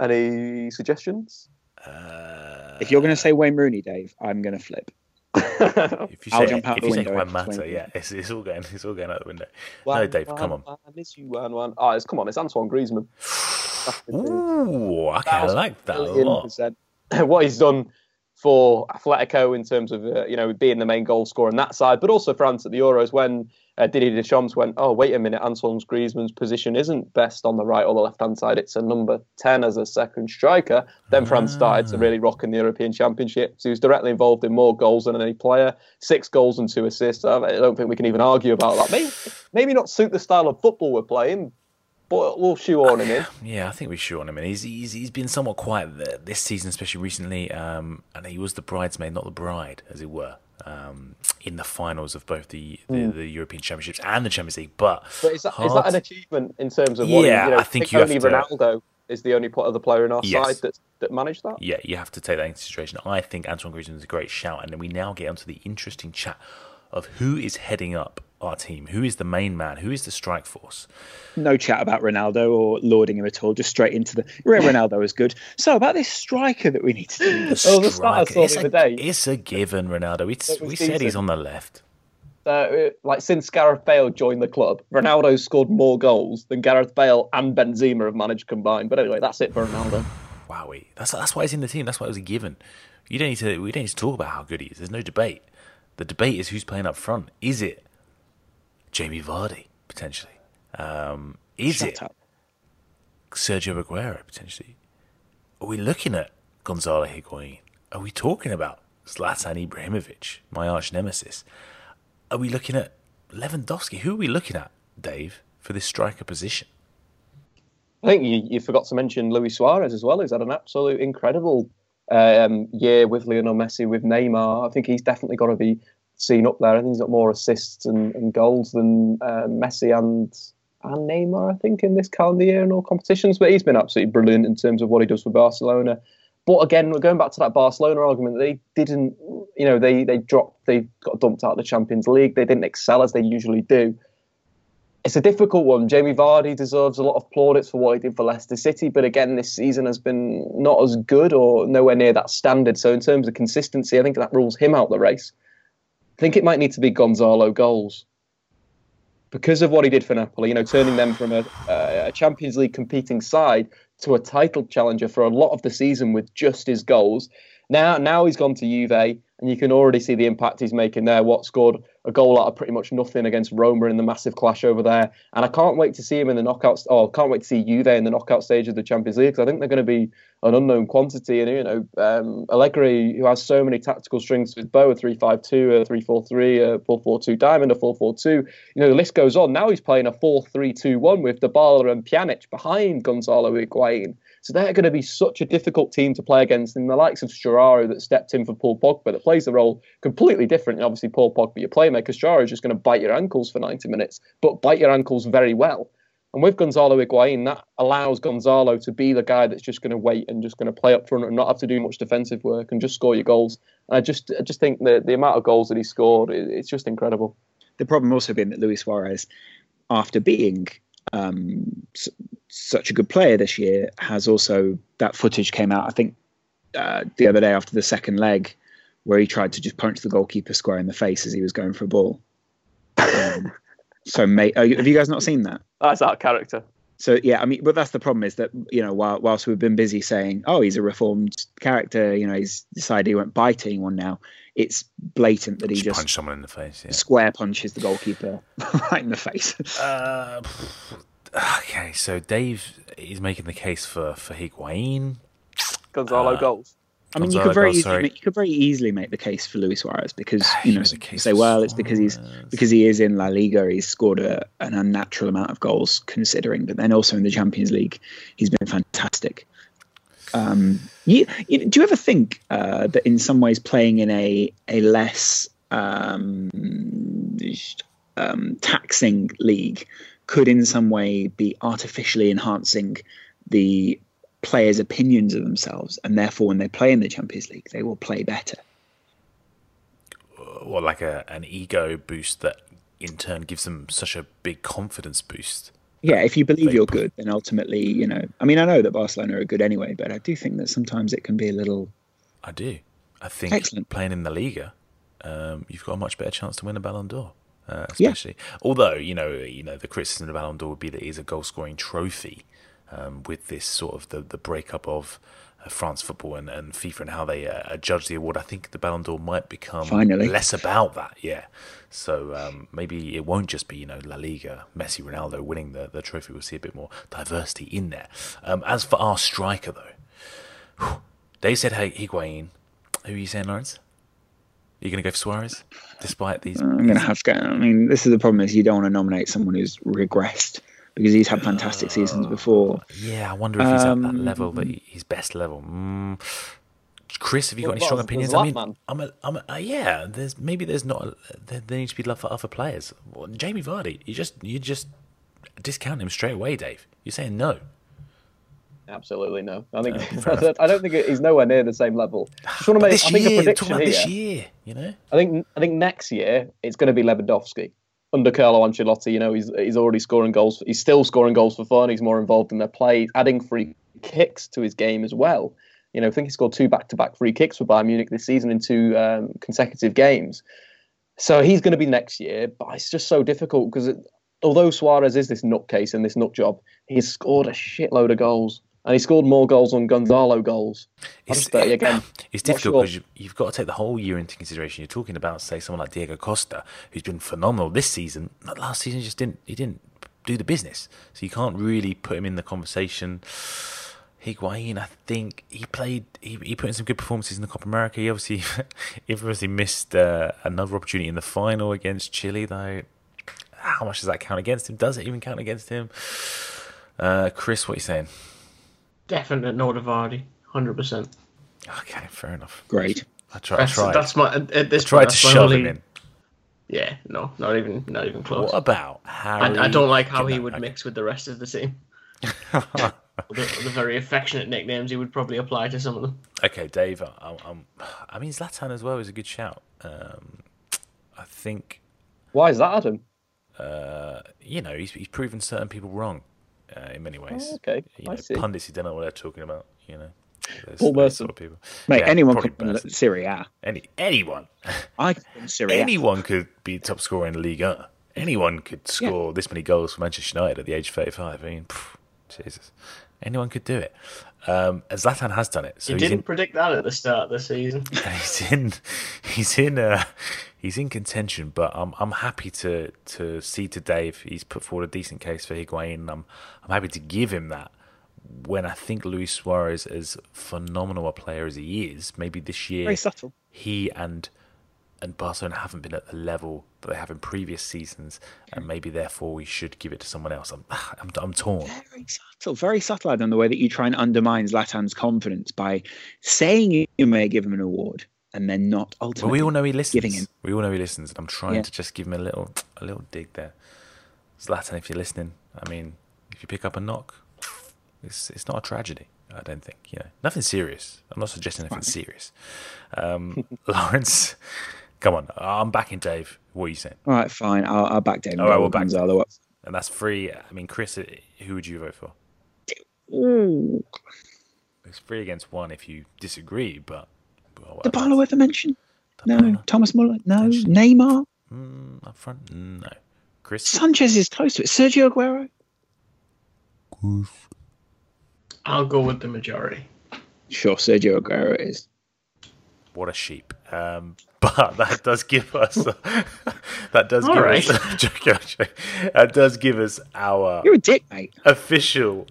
Any suggestions? Uh, If you're going to say Wayne Rooney, Dave, I'm going to flip. if you I'll say, jump out if the you say window Juan if it's Mata, yeah, it's, it's all going it's all going out the window. no, Dave, come on. I miss you, Wan Wan. Oh, it's come on. It's Antoine Griezmann. Ooh, okay, I like that a lot. percent. what he's done for Atletico in terms of uh, you know being the main goal scorer on that side, but also France at the Euros when uh, Didier Deschamps went, oh wait a minute, Antoine Griezmann's position isn't best on the right or the left hand side; it's a number ten as a second striker. Then France started to really rock in the European Championships. He was directly involved in more goals than any player, six goals and two assists. I I don't think we can even argue about that. Maybe maybe not suit the style of football we're playing, but we'll shoehorn him in. Yeah, I think we should on him. And he's, he's he's been somewhat quiet this season, especially recently. Um, and he was the bridesmaid, not the bride, as it were, um, in the finals of both the, the, the European Championships and the Champions League. But. But is that, is that an achievement in terms of what? Yeah, you know, I think you have only to- Ronaldo is the only other player in our Yes. side that that managed that. yeah, you have to take that into consideration. I think Antoine Griezmann is a great shout, and then we now get onto the interesting chat of who is heading up our team, who is the main man, who is the strike force. No chat about Ronaldo or lauding him at all. Just straight into the. Ronaldo is good. So about this striker that we need to do. The Oh, the striker. it's, the a, it's a given, Ronaldo. It's, we said he's on the left. Uh, like since Gareth Bale joined the club, Ronaldo's scored more goals than Gareth Bale and Benzema have managed combined. But anyway, that's it for Ronaldo. Wowie. That's that's why he's in the team. That's why it was a given. You don't need to. We don't need to talk about how good he is. There's no debate. The debate is who's playing up front. Is it Jamie Vardy potentially? Um, is Shut it up. Sergio Aguero potentially? Are we looking at Gonzalo Higuain? Are we talking about Zlatan Ibrahimovic, my arch nemesis? Are we looking at Lewandowski? Who are we looking at, Dave, for this striker position? I think you, you forgot to mention Luis Suarez as well. He's had an absolute incredible um, year with Lionel Messi, with Neymar. I think he's definitely got to be seen up there. I think he's got more assists and, and goals than uh, Messi and and Neymar. I think in this calendar year in all competitions. But he's been absolutely brilliant in terms of what he does for Barcelona. But again, we're going back to that Barcelona argument. They didn't, you know, they they dropped, they got dumped out of the Champions League. They didn't excel as they usually do it's a difficult one. Jamie Vardy deserves a lot of plaudits for what he did for Leicester City, but again, this season has been not as good or nowhere near that standard. So, in terms of consistency, I think that rules him out the race. I think it might need to be Gonzalo goals because of what he did for Napoli. You know, turning them from a, a Champions League competing side to a title challenger for a lot of the season with just his goals. Now, now he's gone to Juve, and you can already see the impact he's making there. What scored a goal out of pretty much nothing against Roma in the massive clash over there, and I can't wait to see him in the knockouts. Oh, can't wait to see Juve in the knockout stage of the Champions League because I think they're going to be an unknown quantity. And you know, um, Allegri, who has so many tactical strings with bow, a three-five-two, a three-four-three, a four-four-two diamond, a four-four-two. You know, the list goes on. Now he's playing a four-three-two-one with Dybala and Pjanic behind Gonzalo Higuain. So they're going to be such a difficult team to play against. And the likes of Sturaro that stepped in for Paul Pogba that plays the role completely different. Obviously, Paul Pogba, your playmaker, Sturaro is just going to bite your ankles for 90 minutes, but bite your ankles very well. And with Gonzalo Higuain, that allows Gonzalo to be the guy that's just going to wait and just going to play up front and not have to do much defensive work and just score your goals. And I just, I just think that the amount of goals that he scored, it, it's just incredible. The problem also been that Luis Suarez, after being um, s- such a good player this year, has also that footage came out. I think uh, the other day after the second leg, where he tried to just punch the goalkeeper square in the face as he was going for a ball. Um, so, mate, oh, have you guys not seen that? That's out character. So yeah, I mean, but that's the problem is that you know, while, whilst we've been busy saying, oh, he's a reformed character, you know, he's decided he won't bite anyone now. It's blatant that he Just just punch someone in the face. Yeah. square punches the goalkeeper right in the face. Uh, okay, so Dave is making the case for for Higuain. Gonzalo Uh, goals. I mean, you could very goals, easily make, you could very easily make the case for Luis Suarez because You you know you say, well, it's because he's because he is in La Liga, he's scored a, an unnatural amount of goals considering, but then also in the Champions League, he's been fantastic. Um, you, you, do you ever think uh, that in some ways playing in a a less um, um, taxing league could in some way be artificially enhancing the players' opinions of themselves, and therefore when they play in the Champions League, they will play better. or like a an ego boost that in turn gives them such a big confidence boost. Yeah, if you believe you're good, then ultimately, you know, I mean, I know that Barcelona are good anyway, but I do think that sometimes it can be a little. I do. I think Excellent. playing in the Liga, um, you've got a much better chance to win a Ballon d'Or. Uh, Yeah. especially, although you know, you know, the criticism of the Ballon d'Or would be that it is a goal-scoring trophy. Um, with this sort of the, the breakup of France football and, and FIFA and how they uh, judge the award, I think the Ballon d'Or might become Finally. less about that. Yeah, so um, maybe it won't just be you know La Liga, Messi, Ronaldo winning the, the trophy. We'll see a bit more diversity in there. Um, as for our striker though, they said hey, Higuain. Who are you saying, Laurence? Are you going to go for Suarez, despite these? I'm going to have to go. I mean, this is the problem: is you don't want to nominate someone who's regressed because he's had fantastic seasons before. Yeah, I wonder if he's at that Um, level, but he- his best level. Mm. Kris, have you got What any strong about opinions? I mean, Zlatan? I'm a, I'm a, uh, yeah. There's maybe there's not. A, there, there needs to be love for other players. Well, Jamie Vardy, you just you just discount him straight away, Dave. You're saying no. Absolutely no. I think fair enough. I don't think he's nowhere near the same level. Just want to make. this I think year, a prediction about here. this year. You know, I think I think next year it's going to be Lewandowski under Carlo Ancelotti. You know, he's he's already scoring goals. He's still scoring goals for fun. He's more involved in their play, adding free kicks to his game as well. You know, I think he scored two back-to-back free kicks for Bayern Munich this season in two um, consecutive games. So he's going to be next year, but it's just so difficult because although Suarez is this nutcase and this nut job, he's scored a shitload of goals. And he scored more goals on Gonzalo goals. I just again. it's difficult sure. because you, you've got to take the whole year into consideration. You're talking about, say, someone like Diego Costa, who's been phenomenal this season. Last season, he just didn't. He didn't do the business, so you can't really put him in the conversation. Higuain, I think he played. He, he put in some good performances in the Copa America. He obviously, he obviously missed uh, another opportunity in the final against Chile, though. How much does that count against him? Does it even count against him? Uh, Kris, what are you saying? Definite no Vardy, hundred percent. Okay, fair enough. Great. I, try, I That's tried. that's my at this tried point, to that's my shove only- him in. Yeah, no, not even not even close. What about Harry? I, I don't like how he would Okay. mix with the rest of the team. the, the very affectionate nicknames he would probably apply to some of them. Okay, Dave. I, I'm, I mean, Zlatan as well is a good shout. Um, I think Why is that, Adam? uh, you know he's, he's proven certain people wrong uh, in many ways. Oh, okay, you I know, see. pundits who don't know what they're talking about. You know, Paul Merson. sort of people. Mate, Yeah, anyone could win. Serie Any anyone, I could win Serie anyone could be top scorer in the Liga. Anyone could score this many goals for Manchester United at the age of 35. I mean, pff, Jesus, anyone could do it. Um, and Zlatan has done it. So You didn't in, predict that at the start of the season. he's in he's in uh he's in contention but I'm I'm happy to to see to Dave he's put forward a decent case for Higuain I'm I'm happy to give him that when I think Luis Suarez as phenomenal a player as he is maybe this year Very subtle. he and and Barcelona haven't been at the level that they have in previous seasons and maybe therefore we should give it to someone else I'm I'm, I'm torn Very subtle, very subtle, Adam, the way that you try and undermine Zlatan's confidence by saying you, may give him an award and then not ultimately. Well, we all know he listens. giving him. We all know he listens, and I'm trying Yeah. to just give him a little, a little dig there. Zlatan, if you're listening, I mean, if you pick up a knock, it's it's not a tragedy. I don't think you know nothing serious. I'm not suggesting anything serious. Um, Laurence, come on, I'm backing Dave. What are you saying? All right, fine. I'll, I'll back Dave. All right, we'll back Gonzalo up. And that's free. I mean, Kris, uh, who would you vote for? Ooh. It's free against one if you disagree, but well, The whatever. Barlow ever mentioned? No. Dybala. Thomas Muller? No. Mentioned. Neymar? Mm, up front, no. Kris, Sanchez is close to it. Sergio Aguero? Kris? I'll go with the majority. Sure, Sergio Aguero it is. What a sheep. Um, but that does give us that does All give right. us joking, I'm that does give us our You're a dick, mate. official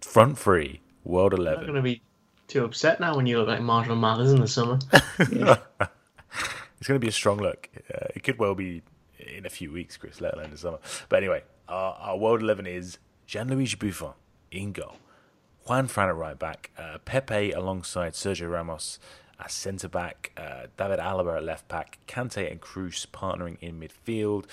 front free World 11 I'm not going to be too upset now when you look like Marshall Mathers in the summer. It's going to be a strong look. Uh, it could well be in a few weeks, Kris, let alone the summer. But anyway, our, our World 11 is Gianluigi Buffon in goal, Juan Fran at right back, uh, Pepe alongside Sergio Ramos as centre back, uh, David Alaba at left back, Kante and Kroos partnering in midfield,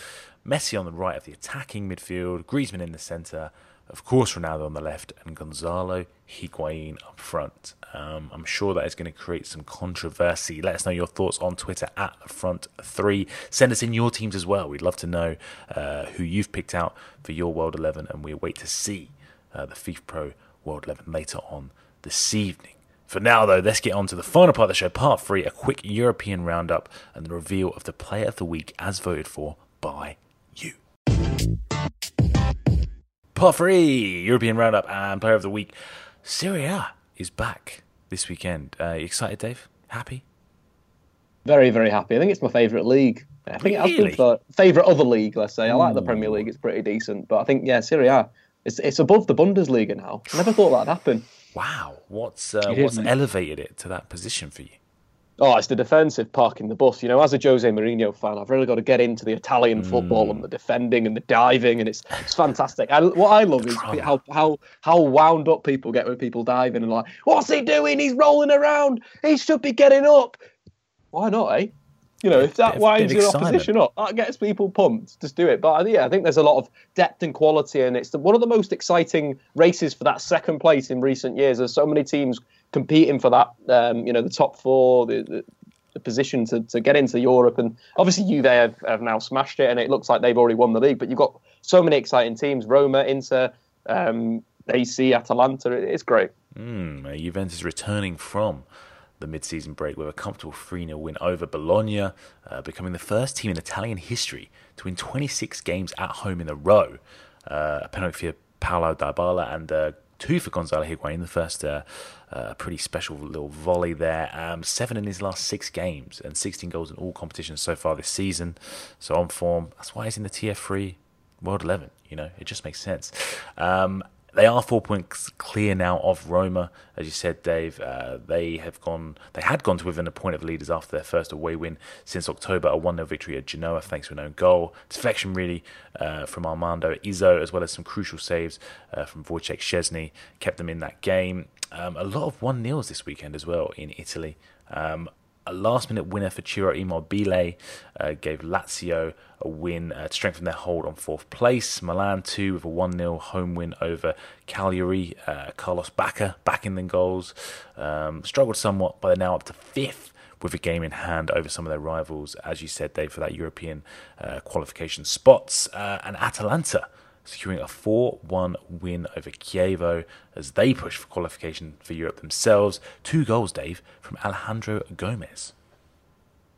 Messi on the right of the attacking midfield, Griezmann in the centre, of course Ronaldo on the left, and Gonzalo Higuain up front. Um, I'm sure that is going to create some controversy. Let us know your thoughts on Twitter at the front three. Send us in your teams as well. We'd love to know uh, who you've picked out for your World 11, and we wait to see uh, the FIFA Pro World 11 later on this evening. For now, though, let's get on to the final part of the show, part three, a quick European roundup and the reveal of the player of the week as voted for by you. Part three, European roundup and player of the week. Serie A is back this weekend. Uh, you excited, Dave? Happy? Very, very happy. I think it's my favourite league. I think it has Really? been for favourite other league. Let's say I like the Premier League; it's pretty decent. But I think yeah, Serie A, it's, it's above the Bundesliga now. I never thought that'd happen. Wow, what's uh, It is, what's mate. elevated it to that position for you? Oh, it's the defensive parking the bus. You know, as a Jose Mourinho fan, I've really got to get into the Italian football and the defending and the diving, and it's it's fantastic. I, what I love is how how how wound up people get when people diving and like, what's he doing? He's rolling around. He should be getting up. Why not, eh? You know, if that Bit winds bit your excitement. opposition up, that gets people pumped. Just do it. But yeah, I think there's a lot of depth and quality, and it's the, one of the most exciting races for that second place in recent years. There's so many teams competing for that. Um, you know, the top four, the, the, the position to, to get into Europe, and obviously Juve have, have now smashed it, and it looks like they've already won the league. But you've got so many exciting teams: Roma, Inter, um, AC, Atalanta. It- It's great. Mm, uh, Juventus returning from the mid-season break with a comfortable 3-0 win over Bologna, uh, becoming the first team in Italian history to win 26 games at home in a row. Uh, a penalty for Paolo Dybala and uh, two for Gonzalo Higuain. The first uh, uh, pretty special little volley there. Um, seven in his last six games and 16 goals in all competitions so far this season. So on form. That's why he's in the TF3 World 11. You know, it just makes sense. Um, they are four points clear now of Roma, as you said, Dave. Uh, they have gone. They had gone to within a point of leaders after their first away win since October. A one 0 victory at Genoa, thanks to an own goal. Deflection really uh, from Armando Izzo, as well as some crucial saves uh, from Wojciech Szczesny, kept them in that game. Um, a lot of one 0s this weekend as well in Italy. Um, a last minute winner for Ciro Immobile uh, gave Lazio a win uh, to strengthen their hold on fourth place. Milan 2 with a 1 0 home win over Cagliari. Uh, Carlos Bacca back in the goals. Um, struggled somewhat, but they're now up to fifth with a game in hand over some of their rivals, as you said, Dave, for that European uh, qualification spots. Uh, and Atalanta securing a 4 1 win over Chievo as they push for qualification for Europe themselves. Two goals, Dave, from Alejandro Gomez.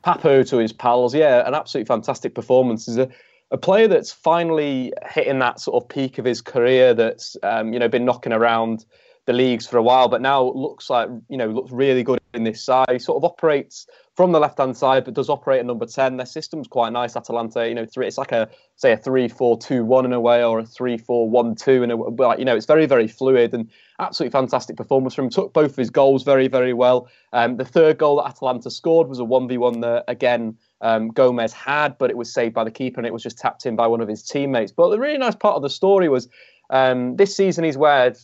Papu to his pals. Yeah, an absolutely fantastic performance. He's a, a player that's finally hitting that sort of peak of his career. That's um, you know been knocking around the leagues for a while, but now looks like you know looks really good in this side. He sort of operates from the left hand side, but does operate at number ten. Their system's quite nice. Atalanta, you know, three. It's like a say a three-four-two-one in a way, or a three-four-one-two in a way. Like, you know, it's very very fluid and absolutely fantastic performance from him. Took both of his goals very very well. Um, the third goal that Atalanta scored was a one v one that again um, Gomez had, but it was saved by the keeper and it was just tapped in by one of his teammates. But the really nice part of the story was. Um, this season, he's weared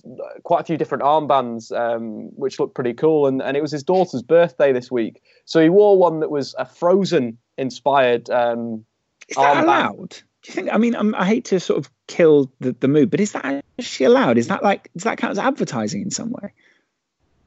quite a few different armbands, um, which looked pretty cool. And, and it was his daughter's birthday this week. So he wore one that was a Frozen inspired um, Is that armband. allowed? Do you think? I mean, um, I hate to sort of kill the, the mood, but is that actually allowed? Is that like does that count as advertising in some way?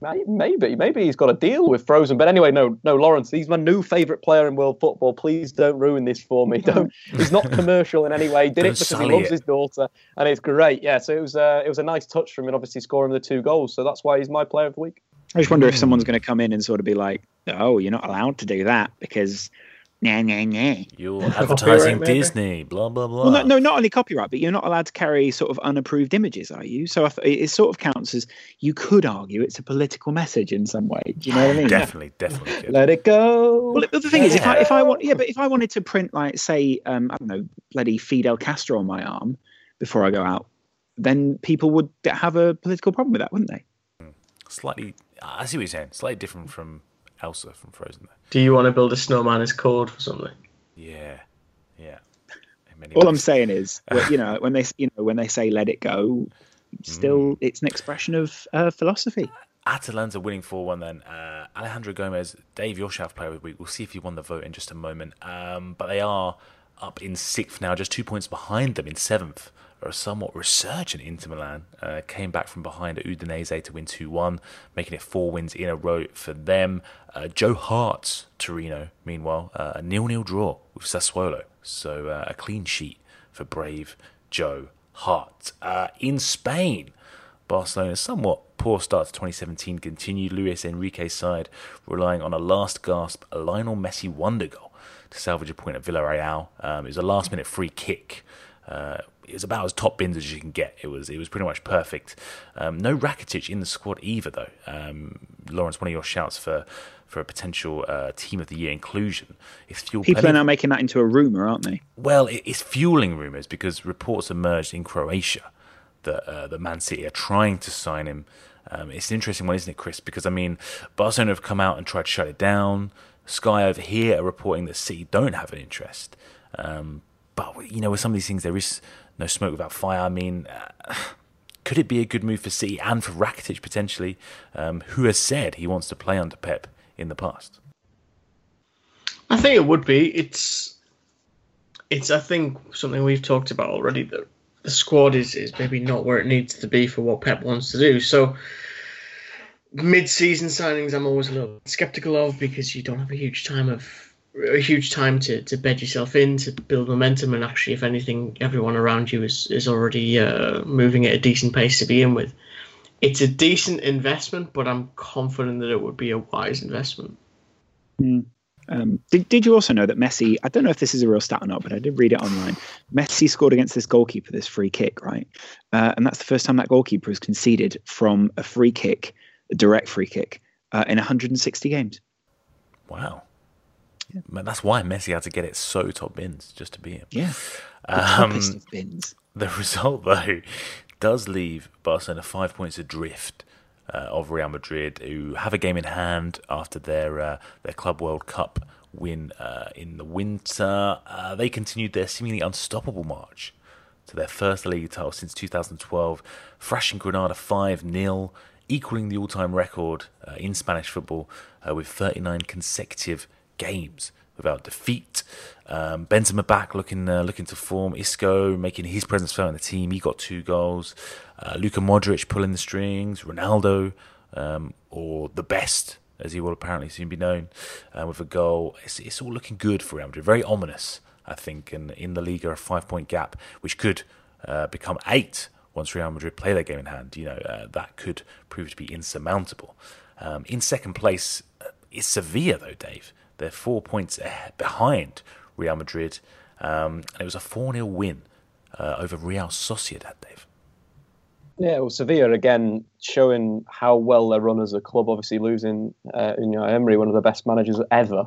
May- Maybe, maybe he's got a deal with Frozen. But anyway, no, no, Laurence, he's my new favourite player in world football. Please don't ruin this for me. Don't. He's not commercial in any way. He did Don't it because he loves it. his daughter, and it's great. Yeah, so it was, uh, it was a nice touch from him. Obviously, scoring the two goals, so that's why he's my player of the week. I just wonder if someone's going to come in and sort of be like, "Oh, you're not allowed to do that because nah, nah, nah. You're advertising maybe? Disney, blah blah blah. Well, no, no, not only copyright, but you're not allowed to carry sort of unapproved images, are you? So if, it sort of counts as you could argue it's a political message in some way. Do you know what I mean? Definitely, definitely. good. Let it go. Well, the thing is, if I if I want, yeah, but if I wanted to print like, say, um, I don't know, bloody Fidel Castro on my arm before I go out, then people would have a political problem with that, wouldn't they? Slightly, I see what you're saying. Slightly different from Elsa from Frozen. Though. Do you want to build a snowman as code for something? Yeah, yeah. In All I'm saying is, you know, when they you know when they say "let it go," still it's an expression of uh, philosophy. Atalanta winning 4 1 then. Uh, Alejandro Gomez, Dave, your Shaft player of the week. We'll see if he won the vote in just a moment. Um, but they are up in sixth now, just two points behind them in seventh. Are somewhat resurgent Inter Milan. Uh, came back from behind at Udinese to win 2 1, making it four wins in a row for them. Uh, Joe Hart's Torino, meanwhile, uh, a nil nil draw with Sassuolo. So uh, a clean sheet for brave Joe Hart. Uh, in Spain, Barcelona's somewhat poor start to 2017 continued. Luis Enrique's side relying on a last gasp Lionel Messi wonder goal to salvage a point at Villarreal. Um, it was a last minute free kick. Uh, it was about as top bins as you can get. It was it was pretty much perfect. Um, no Rakitic in the squad either, though. Um, Laurence, one of your shouts for for a potential uh, team of the year inclusion is fueled People are now making that into a rumor, aren't they? well, it- it's fueling rumours because reports emerged in Croatia that uh, that Man City are trying to sign him. Um, it's an interesting one, isn't it, Kris? Because I mean, Barcelona have come out and tried to shut it down. Sky over here are reporting that City don't have an interest. Um, but you know, with some of these things, there is no smoke without fire. I mean. Uh, could it be a good move for City and for Rakitic potentially, um, who has said he wants to play under Pep in the past? I think it would be. It's it's I think something we've talked about already that the squad is, is maybe not where it needs to be for what Pep wants to do. So mid season signings I'm always a little skeptical of because you don't have a huge time of a huge time to, to bed yourself in to build momentum and actually if anything everyone around you is, is already uh, moving at a decent pace to begin with. It's a decent investment, but I'm confident that it would be a wise investment. Um, did, did you also know that Messi? I don't know if this is a real stat or not, but I did read it online. Messi scored against this goalkeeper this free kick, right? Uh, and that's the first time that goalkeeper has conceded from a free kick, a direct free kick, uh, in 160 games. Wow. Man, that's why Messi had to get it so top bins just to beat him. Yeah, the Um, toppest of bins. The result, though, does leave Barcelona five points adrift uh, of Real Madrid, who have a game in hand after their uh, their Club World Cup win uh, in the winter. Uh, they continued their seemingly unstoppable march to their first league title since 2012, thrashing Granada 5 0, equaling the all time record uh, in Spanish football uh, with 39 consecutive games without defeat. Um, Benzema back looking uh, looking to form. Isco making his presence felt in the team. He got two goals. Uh, Luka Modric pulling the strings. Ronaldo, um, or the best, as he will apparently soon be known, uh, with a goal. It's, it's all looking good for Real Madrid. Very ominous, I think, and in the Liga, a five point gap, which could uh, become eight once Real Madrid play their game in hand. You know, uh, that could prove to be insurmountable. Um, in second place uh, is Sevilla, though, Dave. They're four points behind Real Madrid, um, and it was a 4 0 win uh, over Real Sociedad, Dave. Yeah, well, Sevilla again showing how well they run as a club. Obviously, losing uh, know Emery, one of the best managers ever,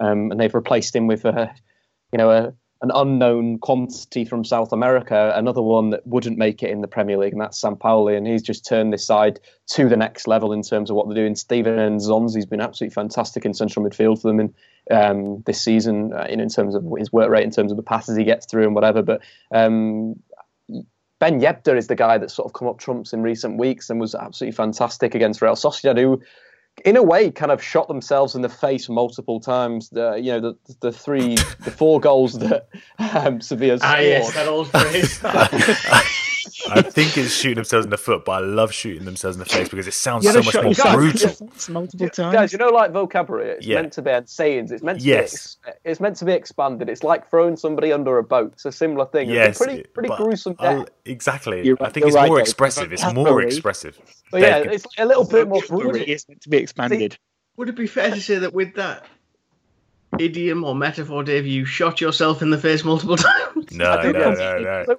um, and they've replaced him with a you know a, an unknown quantity from South America, another one that wouldn't make it in the Premier League, and that's Sampaoli, and he's just turned this side to the next level in terms of what they're doing. Steven Nzonzi's been absolutely fantastic in central midfield for them in um, this season, uh, in, in terms of his work rate, in terms of the passes he gets through and whatever. But um, Ben Yedder is the guy that's sort of come up trumps in recent weeks and was absolutely fantastic against Real Sociedad, who, in a way, kind of shot themselves in the face multiple times. The you know the the three, the four goals that um, Sevilla scored. Ah, yes, that old phrase. I think it's shooting themselves in the foot, but I love shooting themselves in the face because it sounds You so much shot more yourself brutal. It's multiple times. Guys, you know, like vocabulary, it's Yeah. meant to be and sayings. It's meant to Yes. be. Ex- it's meant to be expanded. It's like throwing somebody under a boat. It's a similar thing. Yes, it's a pretty, pretty but gruesome I'll- exactly. You're I think it's right, more expressive. It's more expressive. But yeah, it's a little bit more brutal. Vocabulary is meant to be expanded. Would it be fair to say that with that idiom or metaphor, Dave? You shot yourself in the face multiple times. No, no, no, no.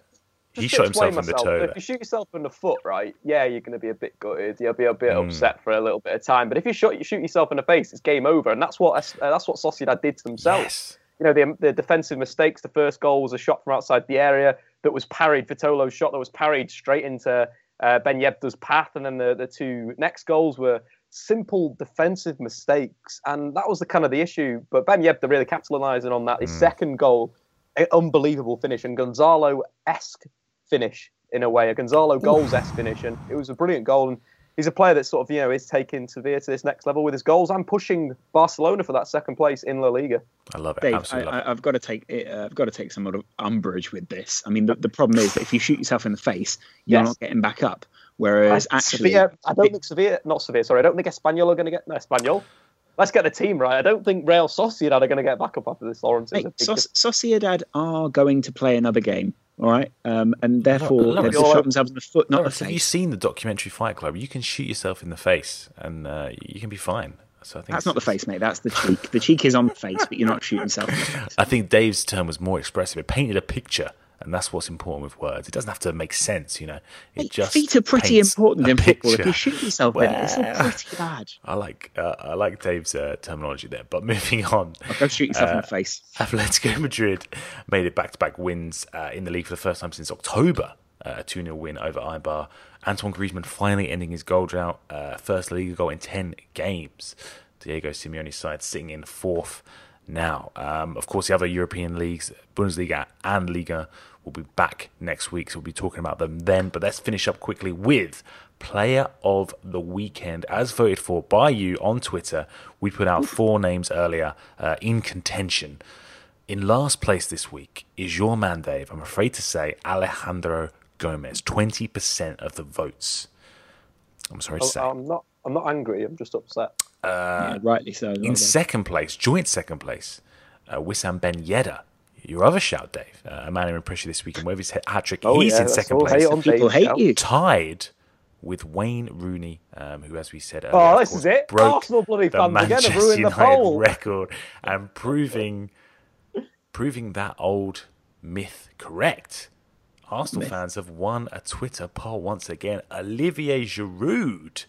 He shot himself in the toe If you shoot yourself in the foot, right? Yeah, you're going to be a bit gutted. You'll be a bit Mm. upset for a little bit of time. But if you shoot, you shoot yourself in the face, it's game over, and that's what uh, that's what Sociedad did to themselves. Yes. You know, the, the defensive mistakes. The first goal was a shot from outside the area that was parried. Vitolo's shot that was parried straight into uh, Ben Yedder's path, and then the the two next goals were simple defensive mistakes, and that was the kind of the issue. But Ben Yedder really capitalising on that. His Mm. second goal, unbelievable finish, and Gonzalo esque finish in a way, a Gonzalo goals esque finish, and it was a brilliant goal. And he's a player that sort of you know is taking Sevilla to this next level with his goals. I'm pushing Barcelona for that second place in La Liga. I love it. Dave, I, Absolutely love it. I, I've got to take it, uh, I've got to take some sort of umbrage with this. I mean, the, the problem is that if you shoot yourself in the face, you're Yes. not getting back up. Whereas I, actually, Sevilla, I don't think Sevilla, not Sevilla, sorry, I don't think Espanyol are going to get no, Espanyol. Let's get the team right. I don't think Real Sociedad are going to get back up after this, Laurence. It's Mate, a big Soc- Sociedad are going to play another game, all right, um, and therefore look, they've you're- shot themselves in the foot, not the Laurence, have you seen the documentary Fight Club? You can shoot yourself in the face, and uh, you can be fine. So I think That's not the face, mate. That's the cheek. The cheek is on the face, but you're not shooting yourself in the face. I think Dave's term was more expressive. It painted a picture, and that's what's important with words. It doesn't have to make sense, you know. It just feet are pretty important in football. If you shoot yourself in it, it's pretty bad. I like uh, I like Dave's uh, terminology there. But moving on, Go shoot yourself in Uh, the face. Atletico Madrid made it back-to-back wins uh, in the league for the first time since October. Uh, a 2 0 win over Eibar. Antoine Griezmann finally ending his goal drought. Uh, first league goal in 10 games. Diego Simeone's side sitting in fourth now. Um, of course, the other European leagues, Bundesliga and Liga, will be back next week. So we'll be talking about them then. But let's finish up quickly with Player of the Weekend, as voted for by you on Twitter. We put out four names earlier uh, in contention. In last place this week is your man, Dave. I'm afraid to say Alejandro Gomez, 20% of the votes. I'm sorry to say. I'm not. I'm not angry. I'm just upset. yeah, rightly so. In second place, joint second place, uh, Wissam Ben Yedder. Your other shout, Dave. Uh, a man who impressed you this weekend with his hat trick. Oh, He's yeah, in second place. Hey, on People Dave hate now. you. Tied with Wayne Rooney, um, who, as we said earlier, Oh, of this course, is it. broke Arsenal bloody the fans again have ruined the record and proving proving that old myth correct. Arsenal fans have won a Twitter poll once again. Olivier Giroud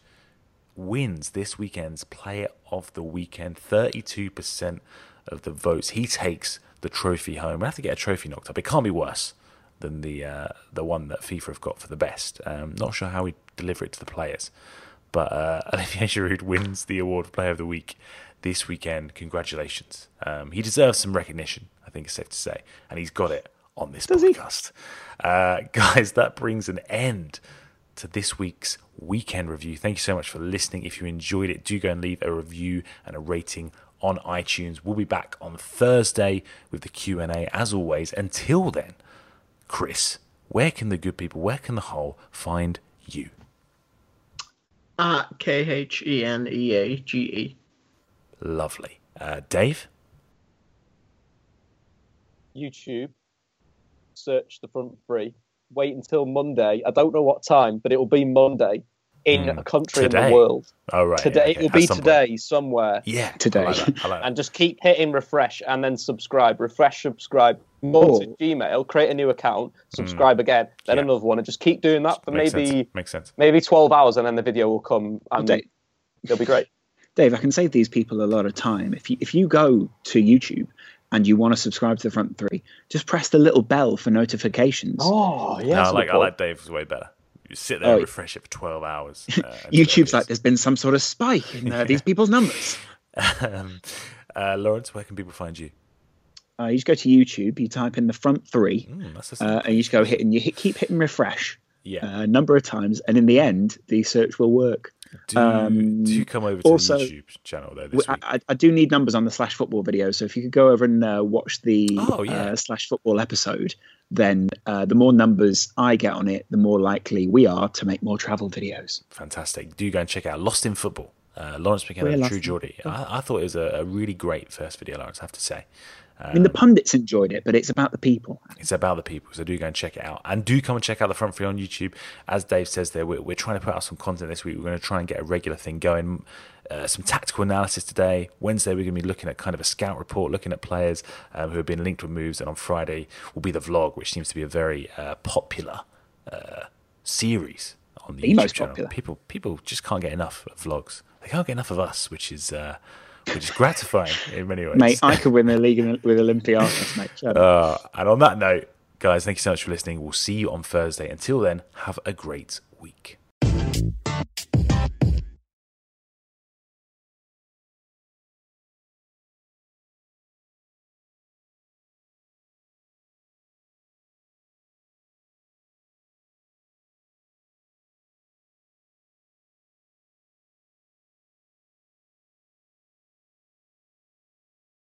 wins this weekend's Player of the Weekend. 32% of the votes. He takes the trophy home. We have to get a trophy knocked up. It can't be worse than the uh, the one that FIFA have got for the best. Um, not sure how we deliver it to the players, but uh, Olivier Giroud wins the award for Player of the Week this weekend. Congratulations. Um, he deserves some recognition. I think it's safe to say, and he's got it on this podcast. Uh, guys, that brings an end to this week's weekend review. Thank you so much for listening. If you enjoyed it, do go and leave a review and a rating on iTunes. We'll be back on Thursday with the Q&A as always. Until then, Kris, where can the good people, where can the whole find you? At K H E N E A G E. Lovely. Uh, Dave? YouTube, search the front three. Wait until Monday. I don't know what time, but it will be Monday in Mm, a country in the world. Oh, right. today okay, it will at be some point. today somewhere. Yeah. Today. I like. I like. And just keep hitting refresh and then subscribe. Refresh, subscribe. Go to. Gmail, create a new account, subscribe again, then Yeah. another one, and just keep doing that for Makes maybe sense. Makes sense. maybe twelve hours, and then the video will come and Dave, it'll be great. Dave, I can save these people a lot of time. If you if you go to YouTube and you want to subscribe to the front three, just press the little bell for notifications. Oh yeah, no, I like I like Dave's way better. You sit there and Oh. refresh it for 12 hours. Uh, YouTube's like there's been some sort of spike in uh, these people's numbers. um, uh, Laurence, where can people find you? Uh, you just go to YouTube, you type in the front three, Mm, uh, and you just go hit and you hit, keep hitting refresh yeah. uh, a number of times, and in the end, the search will work. do, um, do come over to also- the YouTube channel though this I. I, I do need numbers on the slash football video, so if you could go over and uh, watch the Oh, yeah. uh, slash football episode, then uh, the more numbers I get on it, the more likely we are to make more travel videos. Fantastic. Do go and check out Lost in Football. Uh, Laurence McKenna and True Geordie. I, I thought it was a, a really great first video, Laurence, I have to say. I mean, the pundits enjoyed it, but it's about the people. It's about the people, so do go and check it out. And do come and check out the front three on YouTube. As Dave says there, we're, we're trying to put out some content this week. We're going to try and get a regular thing going. Uh, some tactical analysis today. Wednesday, we're going to be looking at kind of a scout report, looking at players um, who have been linked with moves. And on Friday will be the vlog, which seems to be a very uh, popular uh, series on the, The YouTube most channel. popular. People, people just can't get enough of vlogs. They can't get enough of us, which is uh, which is gratifying in many ways. Mate, I could win the league with Olympiacos, mate. Uh, and on that note, guys, thank you so much for listening. We'll see you on Thursday. Until then, have a great week.